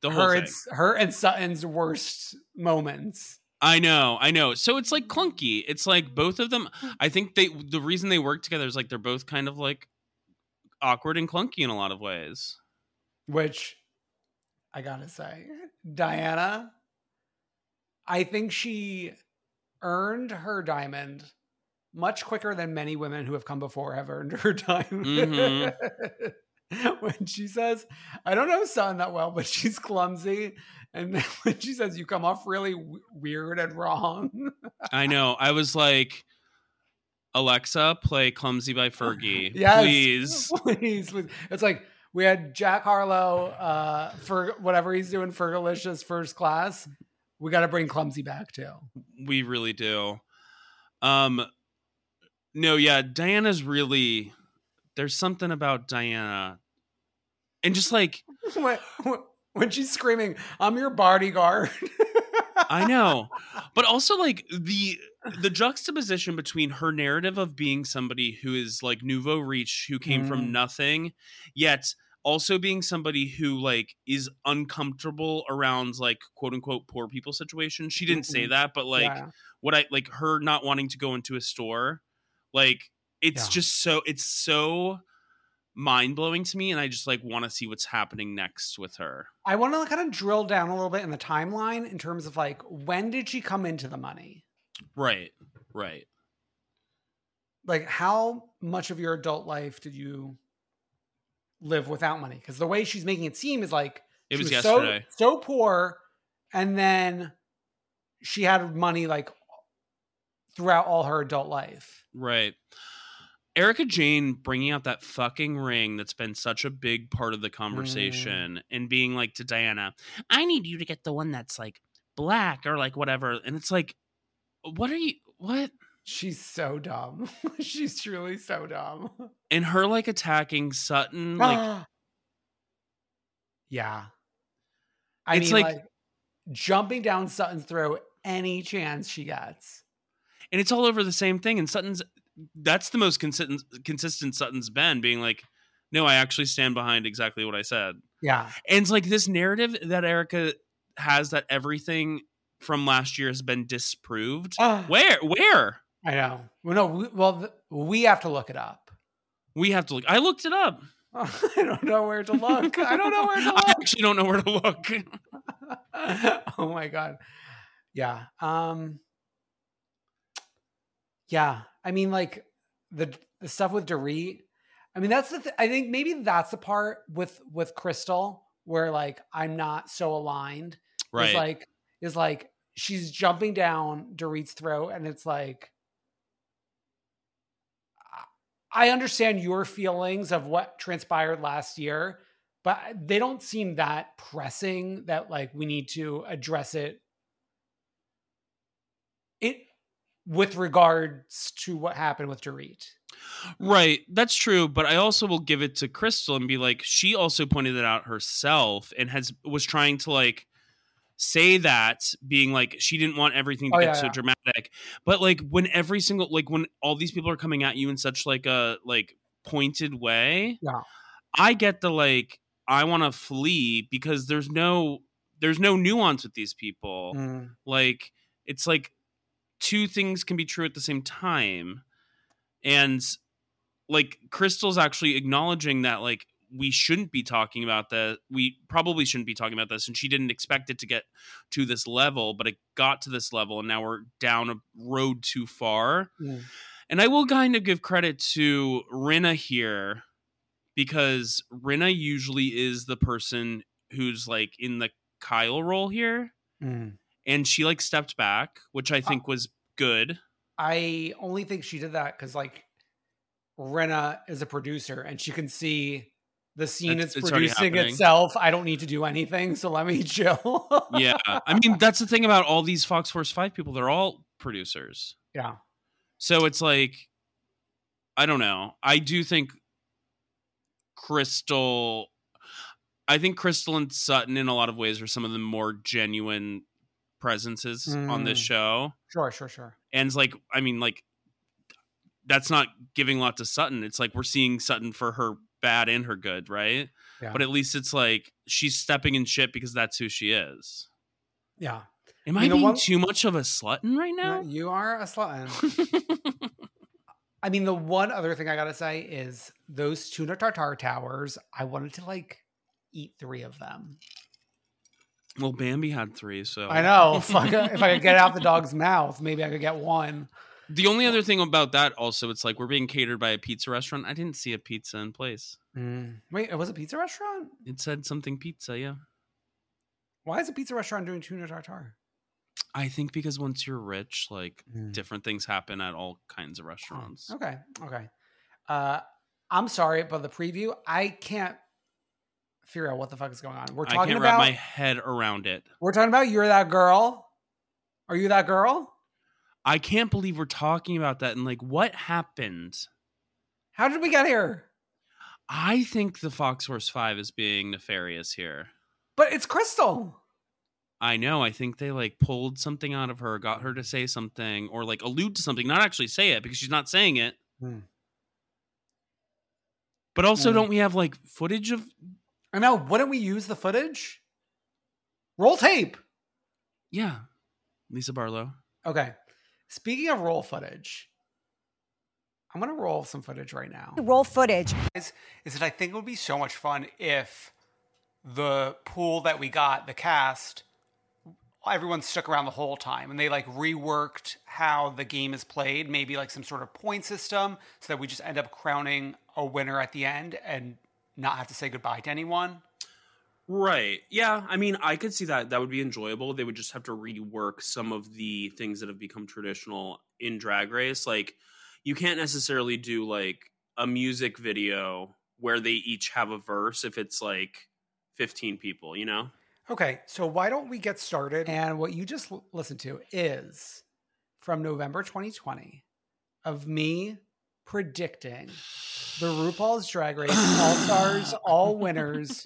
The whole her thing. and, her and Sutton's worst moments. I know, I know. So it's like clunky. It's like both of them I think they the reason they work together is like they're both kind of like awkward and clunky in a lot of ways. which I gotta say, Diana, I think she earned her diamond much quicker than many women who have come before have earned her diamond. Mhm. when she says, I don't know Sun that well, but she's clumsy. And then when she says, You come off really w- weird and wrong. I know. I was like Alexa, play Clumsy by Fergie. Yes. Please. please, please. It's like we had Jack Harlow uh, for whatever he's doing for Delicious First Class. We got to bring Clumsy back too. We really do. Um no, yeah, Diana's really there's something about Diana. And just like when, when she's screaming, "I'm your bodyguard." I know. But also like the the juxtaposition between her narrative of being somebody who is like nouveau riche who came Mm. from nothing yet also being somebody who like is uncomfortable around like quote unquote poor people situation She didn't say that, but like Yeah. what I like her not wanting to go into a store, like it's Yeah. just so it's so mind blowing to me, and I just like want to see what's happening next with her. I want to kind of drill down a little bit in the timeline in terms of like when did she come into the money? Right, right. Like how much of your adult life did you live without money? Because the way she's making it seem is like It she was so- yesterday. so poor, and then she had money like throughout all her adult life. Right. Erica Jayne bringing out that fucking ring that's been such a big part of the conversation mm. and being like to Diana, I need you to get the one that's like black or like whatever. And it's like, what are you, what? She's so dumb. She's truly so dumb. And her like attacking Sutton, like, yeah. I It's mean, like- like, jumping down Sutton's throat any chance she gets. and it's all over the same thing. And Sutton's, that's the most consistent, consistent Sutton's been being like, no, I actually stand behind exactly what I said. Yeah. And it's like this narrative that Erica has that everything from last year has been disproved. Ah. Where? Where? I know. Well, no, we, well, th- we have to look it up. We have to look. I looked it up. I don't know where to look. I don't know where to look. I actually don't know where to look. oh my god. Yeah. Um Yeah. I mean like the the stuff with Dorit. I mean that's the th- I think maybe that's the part with with Crystal where like I'm not so aligned. It's Right. like is like she's jumping down Dorit's throat, and it's like I understand your feelings of what transpired last year, but they don't seem that pressing that like we need to address it it with regards to what happened with Dorit. Right, that's true, but I also will give it to Crystal and be like she also pointed it out herself and has was trying to like say that being like she didn't want everything to Oh, get yeah, so yeah. dramatic. But like when every single like when all these people are coming at you in such like a like pointed way, Yeah. I get the like I want to flee because there's no there's no nuance with these people. Mm. Like it's like two things can be true at the same time. And like Crystal's actually acknowledging that like we shouldn't be talking about that. We probably shouldn't be talking about this and she didn't expect it to get to this level, but it got to this level and now we're down a road too far. Mm. And I will kind of give credit to Rinna here because Rinna usually is the person who's like in the Kyle role here. Mm. And she like stepped back, which I think was good. I only think she did that because like Rinna is a producer and she can see the scene It's- is it's producing itself. I don't need to do anything, so let me chill. Yeah. I mean, that's the thing about all these Fox Force 5 people. They're all producers. yeah. So it's like, I don't know. I do think Crystal, I think Crystal and Sutton in a lot of ways are some of the more genuine presences on this Mm. show. Sure, sure, sure. And it's like, I mean, like, that's not giving a lot to Sutton. It's like we're seeing Sutton for her bad and her good, right? Yeah. But at least it's like she's stepping in shit because that's who she is. yeah. Am I I mean, being one- too much of a slutton right No, now? You are a slutton. I mean, the one other thing I gotta say is those tuna tartar towers. I wanted to like eat three of them. well, Bambi had three, so I know. If I, could, if I could get out the dog's mouth, maybe I could get one. The only other thing about that also, it's like we're being catered by a pizza restaurant. I didn't see a pizza in place. Wait, it was a pizza restaurant? It said something pizza, yeah. Why is a pizza restaurant doing tuna tartar? I think because once you're rich, like Mm. different things happen at all kinds of restaurants. Okay, okay. Uh, I'm sorry, but the preview, I can't figure out what the fuck is going on. We're I talking can't about wrap my head around it. we're talking about you're that girl. Are you that girl? I can't believe we're talking about that and like what happened. How did we get here? I think the Fox Force 5 is being nefarious here. But it's Crystal. I know. I think they like pulled something out of her, got her to say something or like allude to something, not actually say it because she's not saying it. Hmm. But also, Hmm. don't we have like footage of? I know. Wouldn't we use the footage? Roll tape. Yeah, Lisa Barlow. Okay. Speaking of roll footage, I'm gonna roll some footage right now. Roll footage. Is, is that I think it would be so much fun if the pool that we got, the cast, everyone stuck around the whole time and they like reworked how the game is played, maybe like some sort of point system, so that we just end up crowning a winner at the end and not have to say goodbye to anyone. Right. Yeah. I mean, I could see that. That would be enjoyable. They would just have to rework some of the things that have become traditional in Drag Race. Like, you can't necessarily do like a music video where they each have a verse if it's like 15 people, you know? Okay, so why don't we get started? And what you just l- listened to is from November 2020 of me predicting the RuPaul's Drag Race All Stars, All Winners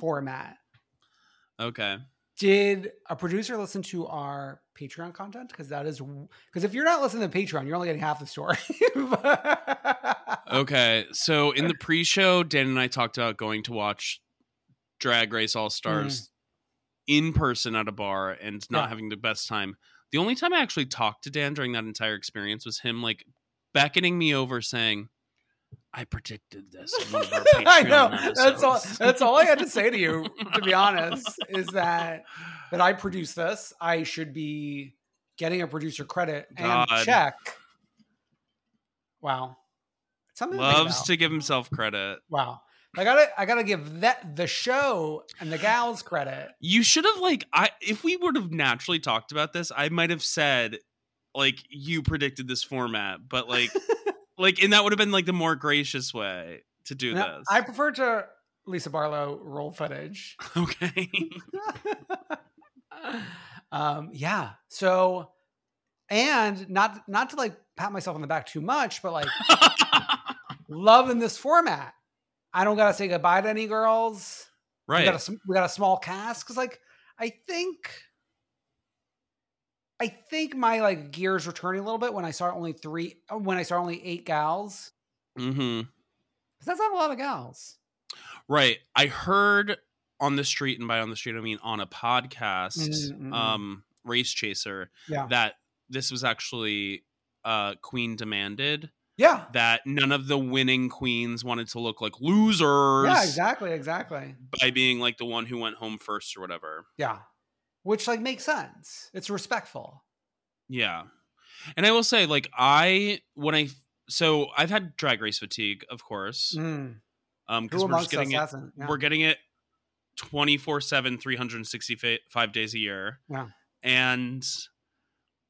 format. Okay. Did a producer listen to our Patreon content? Because that is because if you're not listening to Patreon, you're only getting half the story. Okay. So in the pre show, Dan and I talked about going to watch Drag Race All Stars mm. in person at a bar and not Yeah. having the best time. The only time I actually talked to Dan during that entire experience was him like beckoning me over saying, I predicted this. in one of our I know. That's all. That's all I had to say to you. To be honest, is that that I produced this. I should be getting a producer credit and God. check. Wow, something Loves about. to give himself credit. Wow, I gotta I gotta give that the show and the gals credit. You should have like I if we would have naturally talked about this, I might have said like you predicted this format, but like like and that would have been like the more gracious way to do Now, this. I prefer to Lisa Barlow roll footage. okay. um, yeah. So, and not not to like pat myself on the back too much, but like loving this format. I don't gotta say goodbye to any girls. Right. We got a we got a small cast because like I think. I think my like gears returning a little bit when I saw only three, uh, when I saw only eight gals. mm-hmm. That's not a lot of gals. Right. I heard on the street, and by on the street I mean on a podcast, Mm, mm, mm. um, Race Chaser, Yeah. that this was actually uh Queen demanded Yeah. that none of the winning queens wanted to look like losers Yeah, exactly, exactly. by being like the one who went home first or whatever. Yeah. Which like makes sense. It's respectful. Yeah. And I will say, like, I when I so I've had drag race fatigue, of course. Mm. Um, because we're getting it? Yeah. we're getting it 24 7 365 days a year Yeah. and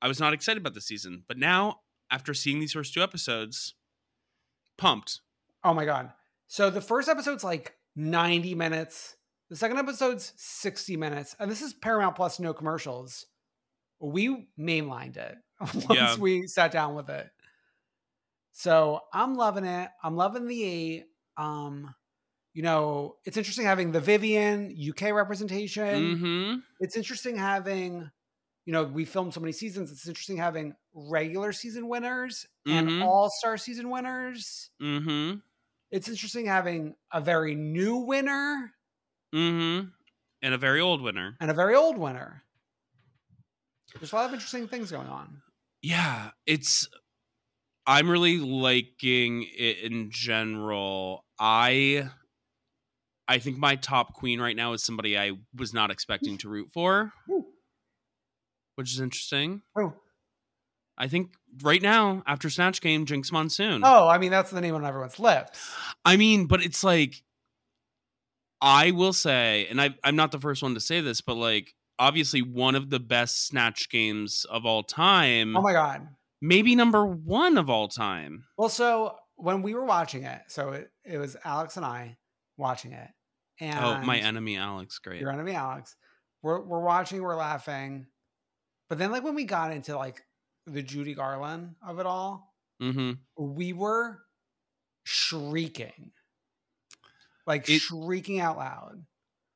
i was not excited about the season but now after seeing these first two episodes pumped Oh my god. So the first episode's like 90 minutes. The second episode's 60 minutes. And this is Paramount Plus no commercials. We mainlined it once Yeah. we sat down with it. So I'm loving it. I'm loving the um you know, it's interesting having the Vivienne UK representation. mm-hmm it's interesting having you know we filmed so many seasons it's interesting having regular season winners and Mhm. all-star season winners mm-hmm it's interesting having a very new winner mm-hmm. And a very old winner. And a very old winner. There's a lot of interesting things going on. Yeah it's i'm really liking it in general. I i think my top queen right now is somebody i was not expecting to root for. Woo. which is interesting. Oh, i think right now after snatch game Jinkx Monsoon. Oh i mean that's the name on everyone's lips. I mean but it's like i will say and I, i'm not the first one to say this but like obviously one of the best snatch games of all time oh my god maybe number one of all time well so when we were watching it so it, it was alex and i watching it and oh my enemy alex great your enemy Alex. We're we're watching, we're laughing. But then like when we got into like the Judy Garland of it all, mm-hmm we were shrieking. Like It- shrieking out loud.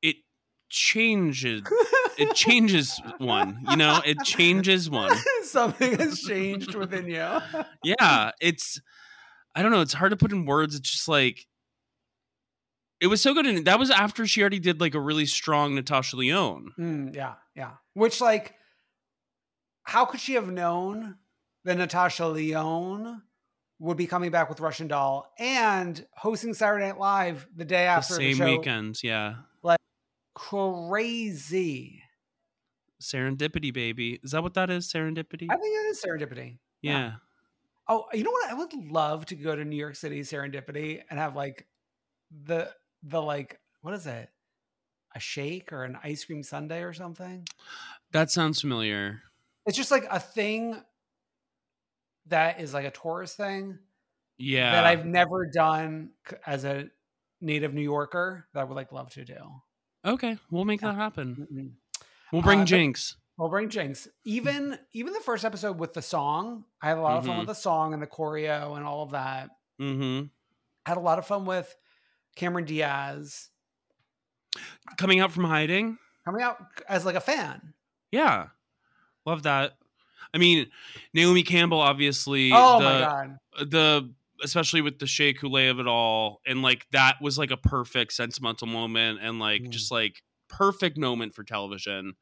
it changes it changes one you know it changes one Something has changed within you. yeah it's i don't know it's hard to put in words it's just like it was so good and that was after she already did like a really strong Natasha Lyonne Mm, yeah, yeah. Which like how could she have known that Natasha Lyonne would be coming back with Russian Doll and hosting Saturday Night Live the day after the same weekend yeah like Crazy. serendipity baby is that what that is serendipity I think it is serendipity. yeah Oh, you know what? I would love to go to New York City serendipity and have like the the like what is it? A shake or an ice cream sundae or something? that sounds familiar It's just like a thing that is like a tourist thing yeah that I've never done as a native New Yorker that I would like love to do. okay we'll make Yeah. that happen Mm-mm. we'll bring Uh, Jinkx We'll bring Jinkx. Even even the first episode with the song, I had a lot of fun Mhm. with the song and the choreo and all of that. mm-hmm had a lot of fun with Cameron Diaz coming out from hiding coming out as like a fan. Yeah. Love that. I mean, Naomi Campbell obviously Oh the my god. the especially with the Shea Coulee of it all and like that was like a perfect sentimental moment and like Mm. just like perfect moment for television.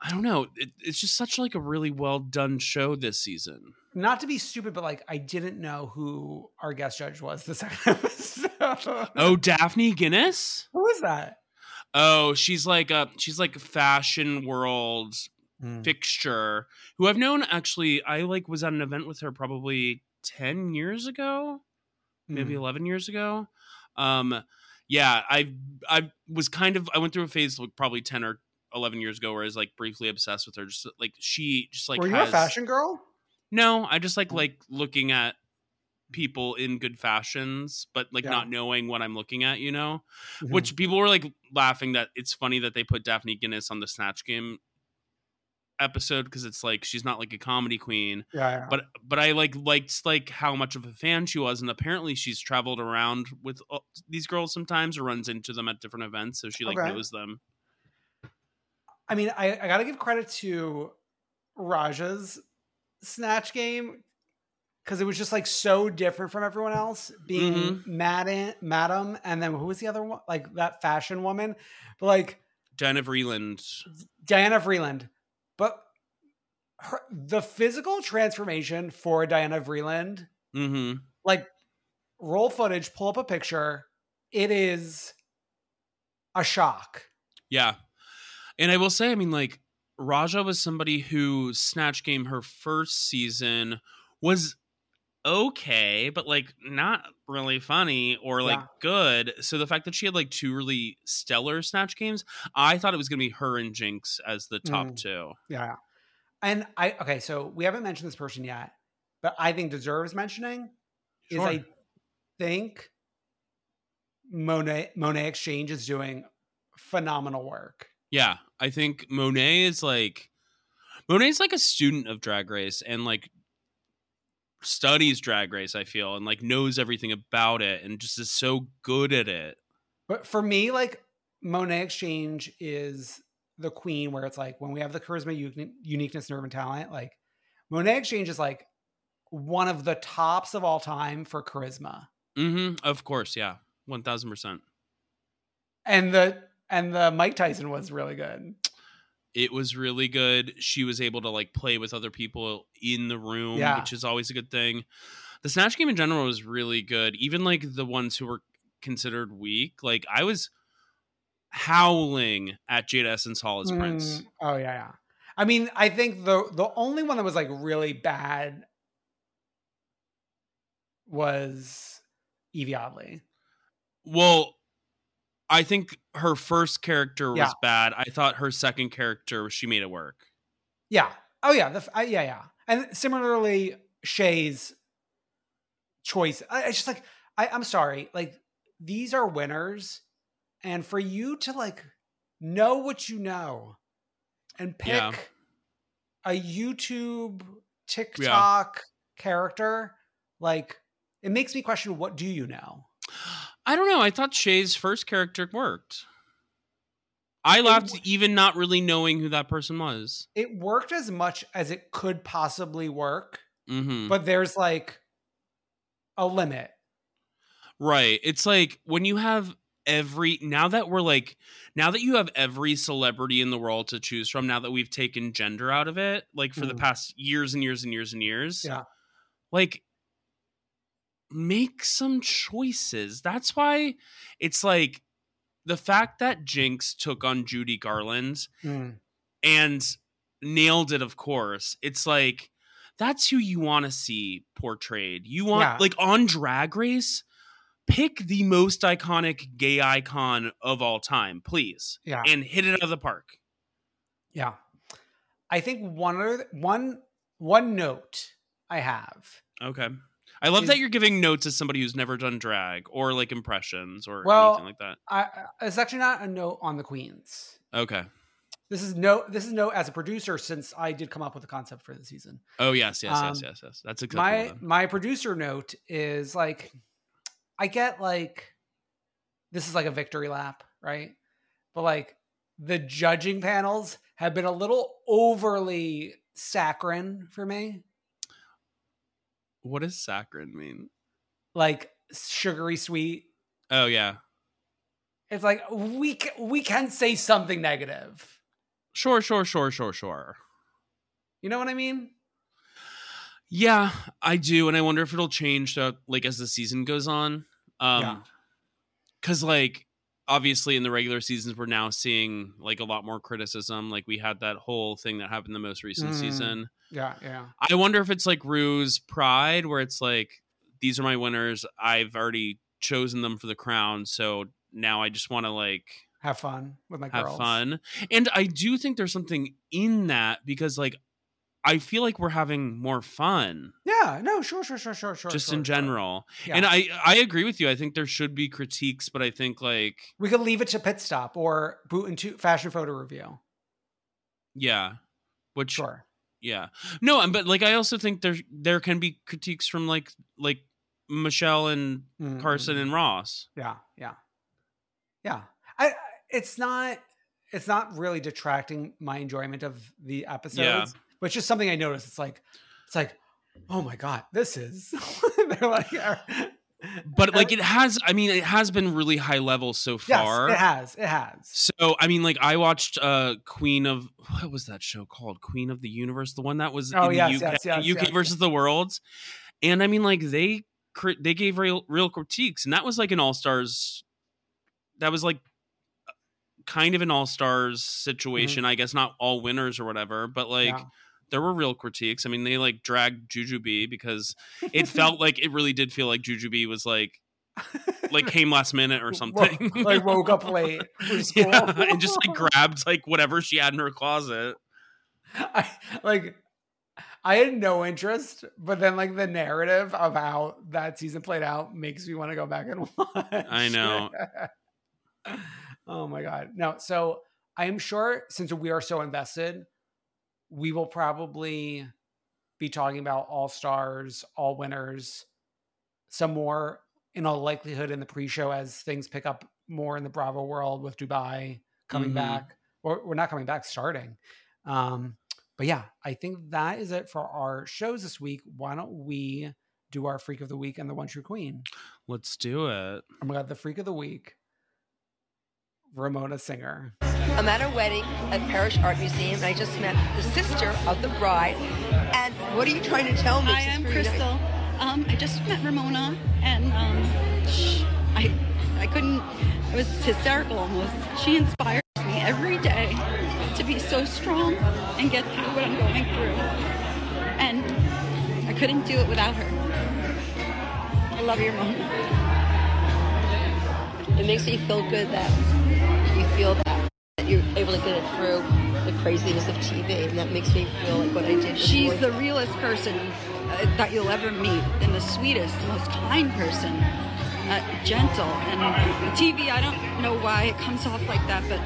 I don't know. It, it's just such like a really well done show this season. Not to be stupid, but like I didn't know who our guest judge was the second episode. Oh, Daphne Guinness? who is that? Oh, she's like a she's like a fashion world Hmm. fixture who I've known actually I like was at an event with her probably 10 years ago, maybe Mm. 11 years ago. Um, yeah, I I was kind of I went through a phase like probably ten or eleven years ago where I was like briefly obsessed with her. Just like she just like Were you has, a fashion girl? No, I just like like looking at people in good fashions, but like Yeah. not knowing what I'm looking at. You know, Mhm. which people were like laughing that it's funny that they put Daphne Guinness on the Snatch Game episode because it's like she's not like a comedy queen yeah, yeah. but but I like liked like how much of a fan she was, and apparently she's traveled around with uh, these girls sometimes or runs into them at different events, so she like Okay. knows them. I mean, I, I got to give credit to Raja's snatch game because it was just like so different from everyone else. Being Mm-hmm. Madam, Madam, and then who was the other one? Like that fashion woman, but like Diana Vreeland, Diana Vreeland. But her, the physical transformation for Diana Vreeland, hmm like roll footage, pull up a picture. It is a shock. yeah, and I will say, I mean, like Raja was somebody who Snatch Game her first season was okay, but like not really funny or like Yeah. good. So the fact that she had like two really stellar Snatch Games, I thought it was gonna be her and Jinkx as the top Mm. two. Yeah. And I okay, so we haven't mentioned this person yet, but I think deserves mentioning is I think Monet Monét X Change is doing phenomenal work. Yeah, I think Monet is like Monet's like a student of Drag Race and like studies Drag Race. I feel and like knows everything about it and just is so good at it. But for me, like Monét X Change is the queen where it's like when we have the charisma, uni- uniqueness, nerve, and talent, like Monét X Change is like one of the tops of all time for charisma. mm-hmm Of course, yeah, one thousand percent. And the and the Mike Tyson was really good. It was really good. She was able to like play with other people in the room, Yeah. which is always a good thing. The Snatch game in general was really good. Even like the ones who were considered weak, like I was howling at Jaida Essence Hall as Prince. Mm, Oh yeah, yeah. I mean, I think the the only one that was like really bad was Yvie Oddly. Well, I think her first character was Yeah. bad. I thought her second character she made it work. Yeah. Oh yeah. The, I, yeah, yeah. And similarly, Shea's choice. I, it's just like I, I'm sorry. Like these are winners, and for you to like know what you know and pick Yeah. a YouTube TikTok character, like it makes me question what do you know? I don't know. I thought Shea's first character worked. I laughed even not really knowing who that person was. It worked as much as it could possibly work, hmm but there's like a limit. Right. It's like when you have every now that we're like now that you have every celebrity in the world to choose from, now that we've taken gender out of it, like for the Mhm. past years and years and years and years. Yeah. Like make some choices. That's why it's like the fact that Jinkx took on Judy Garland Mm. and nailed it of course it's like that's who you want to see portrayed you want Yeah. like on drag race pick the most iconic gay icon of all time please Yeah. and hit it out of the park Yeah. I think one other one one note I have. okay i love Is- that you're giving notes as somebody who's never done drag or like impressions or Well- anything like that I it's actually not a note on the queens. okay This is no this is no as a producer since I did come up with the concept for the season. oh yes yes yes Um, yes yes that's exactly my I'm- my producer note is like I get like this is like a victory lap, right? But like the judging panels have been a little overly saccharine for me. What does saccharine mean Like sugary sweet. oh yeah It's like we can, we can say something negative. sure sure sure sure sure You know what I mean? Yeah, I do, and I wonder if it'll change uh, like as the season goes on. Um Yeah. cuz like obviously in the regular seasons we're now seeing like a lot more criticism. Like we had that whole thing that happened the most recent Mm. season. Yeah, yeah. I wonder if it's like Ru's pride where it's like these are my winners. I've already chosen them for the crown, so now I just want to like Have fun with my have girls. fun. And I do think there's something in that because like I feel like we're having more fun Yeah, no, sure, sure, sure, sure, sure. just sure, in sure. general. Yeah. And I I agree with you. I think there should be critiques, but I think like We could leave it to pit stop or boot into fashion photo review. yeah, which Sure. Yeah. No, but like I also think there there can be critiques from like like Michelle and Mm, Carson mm, and Ross. Yeah, yeah, yeah. I. It's not. It's not really detracting my enjoyment of the episodes, but it's just something I noticed. It's like, it's like, oh my god, this is. they're like, But like it has I mean it has been really high level so far yes, it has, it has. So I mean, like I watched uh Queen of what was that show called? Queen of the Universe, the one that was Oh, in yes, the UK, yes, yes, UK versus the Worlds. And I mean, like they they gave real real critiques, and that was like an All Stars. That was like kind of an All Stars situation, I guess, not all winners or whatever, but like. Mm-hmm. Yeah. There were real critiques. I mean, they like dragged Jujubee because it felt like it really did feel like Jujubee was like like came last minute or something. like woke up late. Yeah, and just like grabbed like whatever she had in her closet. I like I had no interest, but then like the narrative of how that season played out makes me want to go back and watch. I know. oh my god. No, so I am sure since we are so invested, we will probably be talking about all stars, all winners, some more in all likelihood in the pre-show as things pick up more in the Bravo world with Dubai coming Mhm. back. Or we're not coming back, starting. Um, but yeah, I think that is it for our shows this week. Why don't we do our freak of the week and the one true queen? Let's do it. Oh my god, the freak of the week, Ramona Singer. I'm at a wedding at Parrish Art Museum, and I just met the sister of the bride. And what are you trying to tell me? I am really nice. Crystal. Um, I just met Ramona, and um, sh- I I couldn't. It was hysterical almost. She inspires me every day to be so strong and get through what I'm going through. And I couldn't do it without her. I love your mom. It makes me feel good that you feel that, that you're able to get it through the craziness of TV, and that makes me feel like what I did. She's worth the realest person uh, that you'll ever meet, and the sweetest, most kind person, uh, gentle. And TV, I don't know why it comes off like that, but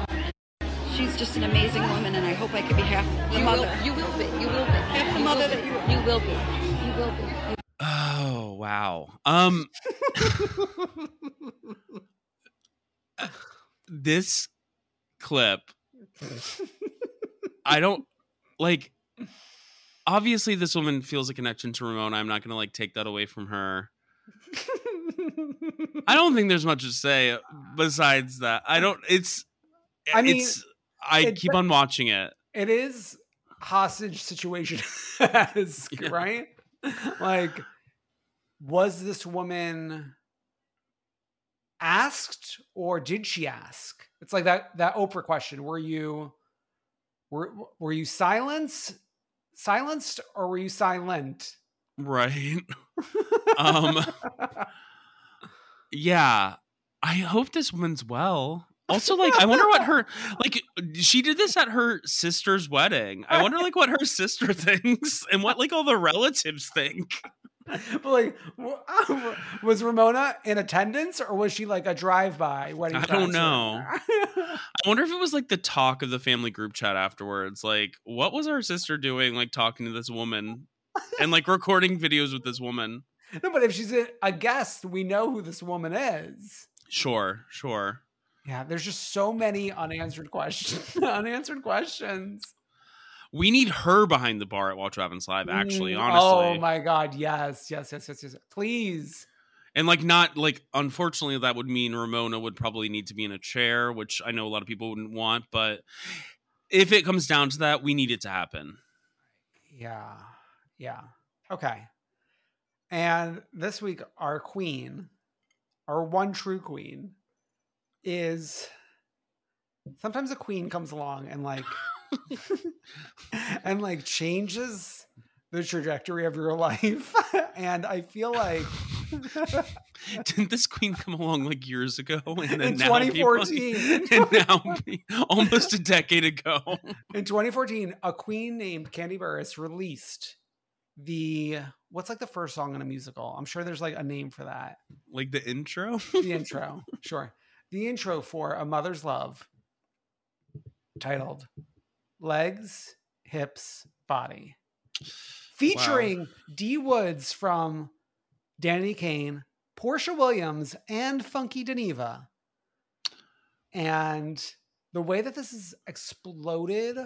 she's just an amazing woman, and I hope I could be half the You mother. will, you will be. You will be. Half the You mother that you You will be. You will be. Oh wow. Um this clip I don't like obviously this woman feels a connection to Ramona. I'm not going to like take that away from her. I don't think there's much to say besides that. I don't it's I mean, it's I it- keep on watching it. it is hostage situation right like was this woman asked or did she ask it's like that that oprah question. Were you were were you silenced silenced or were you silent? Right. um yeah. I hope this woman's well. Also like i wonder what her like she did this at her sister's wedding. I wonder like what her sister thinks and what like all the relatives think but like was ramona in attendance or was she like a drive-by wedding I don't know. i wonder if it was like the talk of the family group chat afterwards like what was our sister doing like talking to this woman and like recording videos with this woman no but if she's a, a guest we know who this woman is sure sure Yeah, there's just so many unanswered questions. unanswered questions. We need her behind the bar at watch what happens live actually Mm, honestly Oh my god, yes, yes, yes, yes, yes. Please. And like not like unfortunately that would mean Ramona would probably need to be in a chair, which I know a lot of people wouldn't want, but if it comes down to that, we need it to happen. Yeah. Yeah. Okay. And this week our queen, our one true queen is sometimes a queen comes along and like and like changes the trajectory of your life and I feel like Didn't this queen come along like years ago? And In now people- 2014. and now almost a decade ago. In 2014, a queen named Kandi Burruss released the what's like the first song in a musical. I'm sure there's like a name for that. Like the intro? The intro, sure. The intro for A Mother's Love, titled "Legs, Hips, Body," featuring Dee Woods from Danity Kane, Porsha Williams, and Funky Geneva. And the way that this is exploded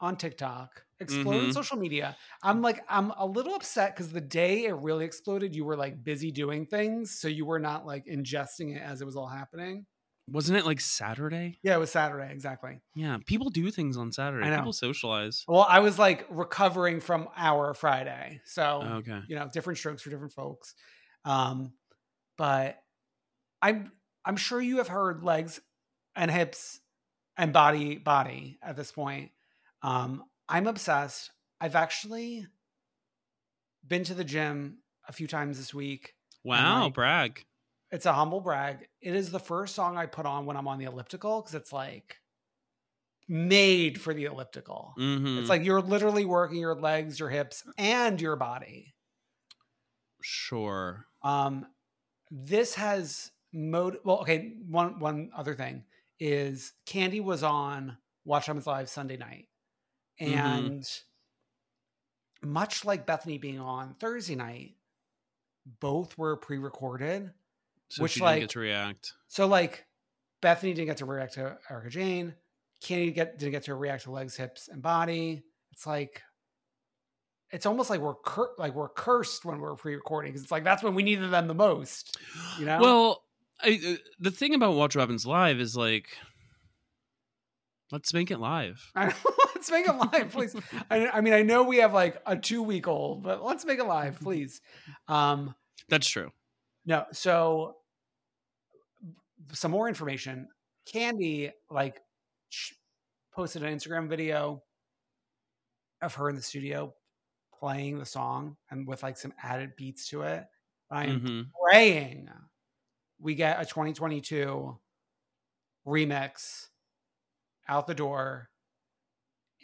on TikTok, exploded on Mhm. social media, I'm like, I'm a little upset because the day it really exploded, you were like busy doing things. So you were not like ingesting it as it was all happening. Wasn't it like Saturday? Yeah, it was Saturday, exactly. Yeah, people do things on Saturday. I know. People socialize. Well, I was like recovering from our Friday. So, Okay. you know, different strokes for different folks. Um, but I'm I'm sure you have heard legs and hips and body body at this point. Um, I'm obsessed. I've actually been to the gym a few times this week. Wow, like- brag. It's a humble brag. It is the first song I put on when I'm on the elliptical because it's like made for the elliptical. Mhm. It's like you're literally working your legs, your hips, and your body. Sure. Um, this has mode. Well, okay. One one other thing is Kandi was on Watch Happens Live Sunday night, Mhm. and much like Bethenny being on Thursday night, both were pre-recorded. So which she like didn't get to react. so like Bethenny didn't get to react to Erica Jayne. Kandi get didn't get to react to legs, hips, and body. It's like it's almost like we're cur- like we're cursed when we're pre-recording because it's like that's when we needed them the most. You know? Well, I, uh, the thing about Watch Happens Live is like, let's make it live. let's make it live, please. I, I mean, I know we have like a two-week old, but let's make it live, please. Um, That's true. No, so some more information. Kandi like posted an Instagram video of her in the studio playing the song and with like some added beats to it. I am Mhm. praying we get a 2022 remix out the door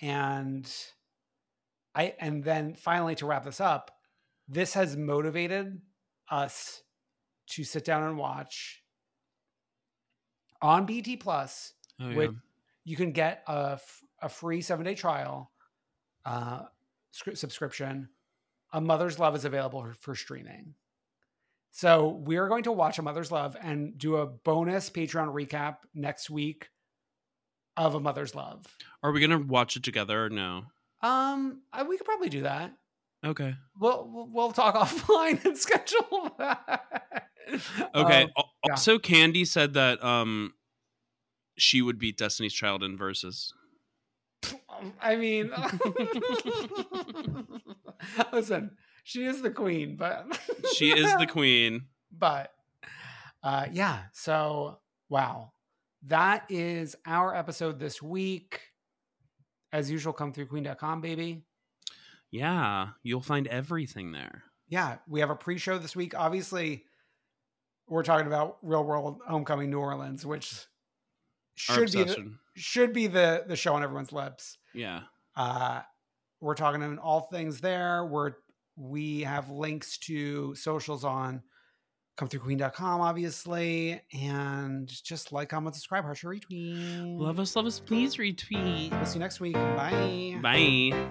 and I and then finally to wrap this up, this has motivated us to sit down and watch on BET Plus, Oh, which yeah. you can get a, a free seven day trial uh, scri- subscription. A Mother's Love is available for, streaming. So we are going to watch A Mother's Love and do a bonus Patreon recap next week of A Mother's Love. Are we gonna watch it together or no? Um, I, we could probably do that. Okay. We'll we'll, we'll talk offline and schedule that. Okay. Um, Al- yeah. Also, Kandi said that um, she would beat Destiny's Child in verses. I mean, listen, she is the queen, but She is the queen. But uh, yeah, so wow, that is our episode this week. As usual, come through queen.com, baby. Yeah, you'll find everything there. Yeah, we have a pre-show this week. Obviously, we're talking about Real World Homecoming New Orleans, which should be the, should be the the show on everyone's lips. Yeah. Uh, we're talking on all things there. We're we have links to socials on come through queen.com, obviously, and just like, comment, subscribe, heart, share, retweet. Love us, love us, please retweet. We'll see you next week. Bye. Bye.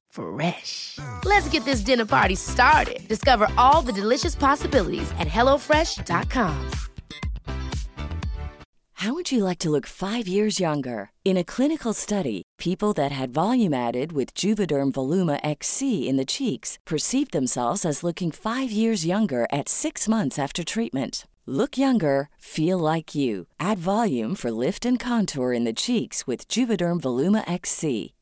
Fresh. Let's get this dinner party started. Discover all the delicious possibilities at hellofresh.com. How would you like to look five years younger? In a clinical study, people that had volume added with Juvederm Voluma XC in the cheeks perceived themselves as looking five years younger at six months after treatment. Look younger, feel like you. Add volume for lift and contour in the cheeks with Juvederm Voluma XC.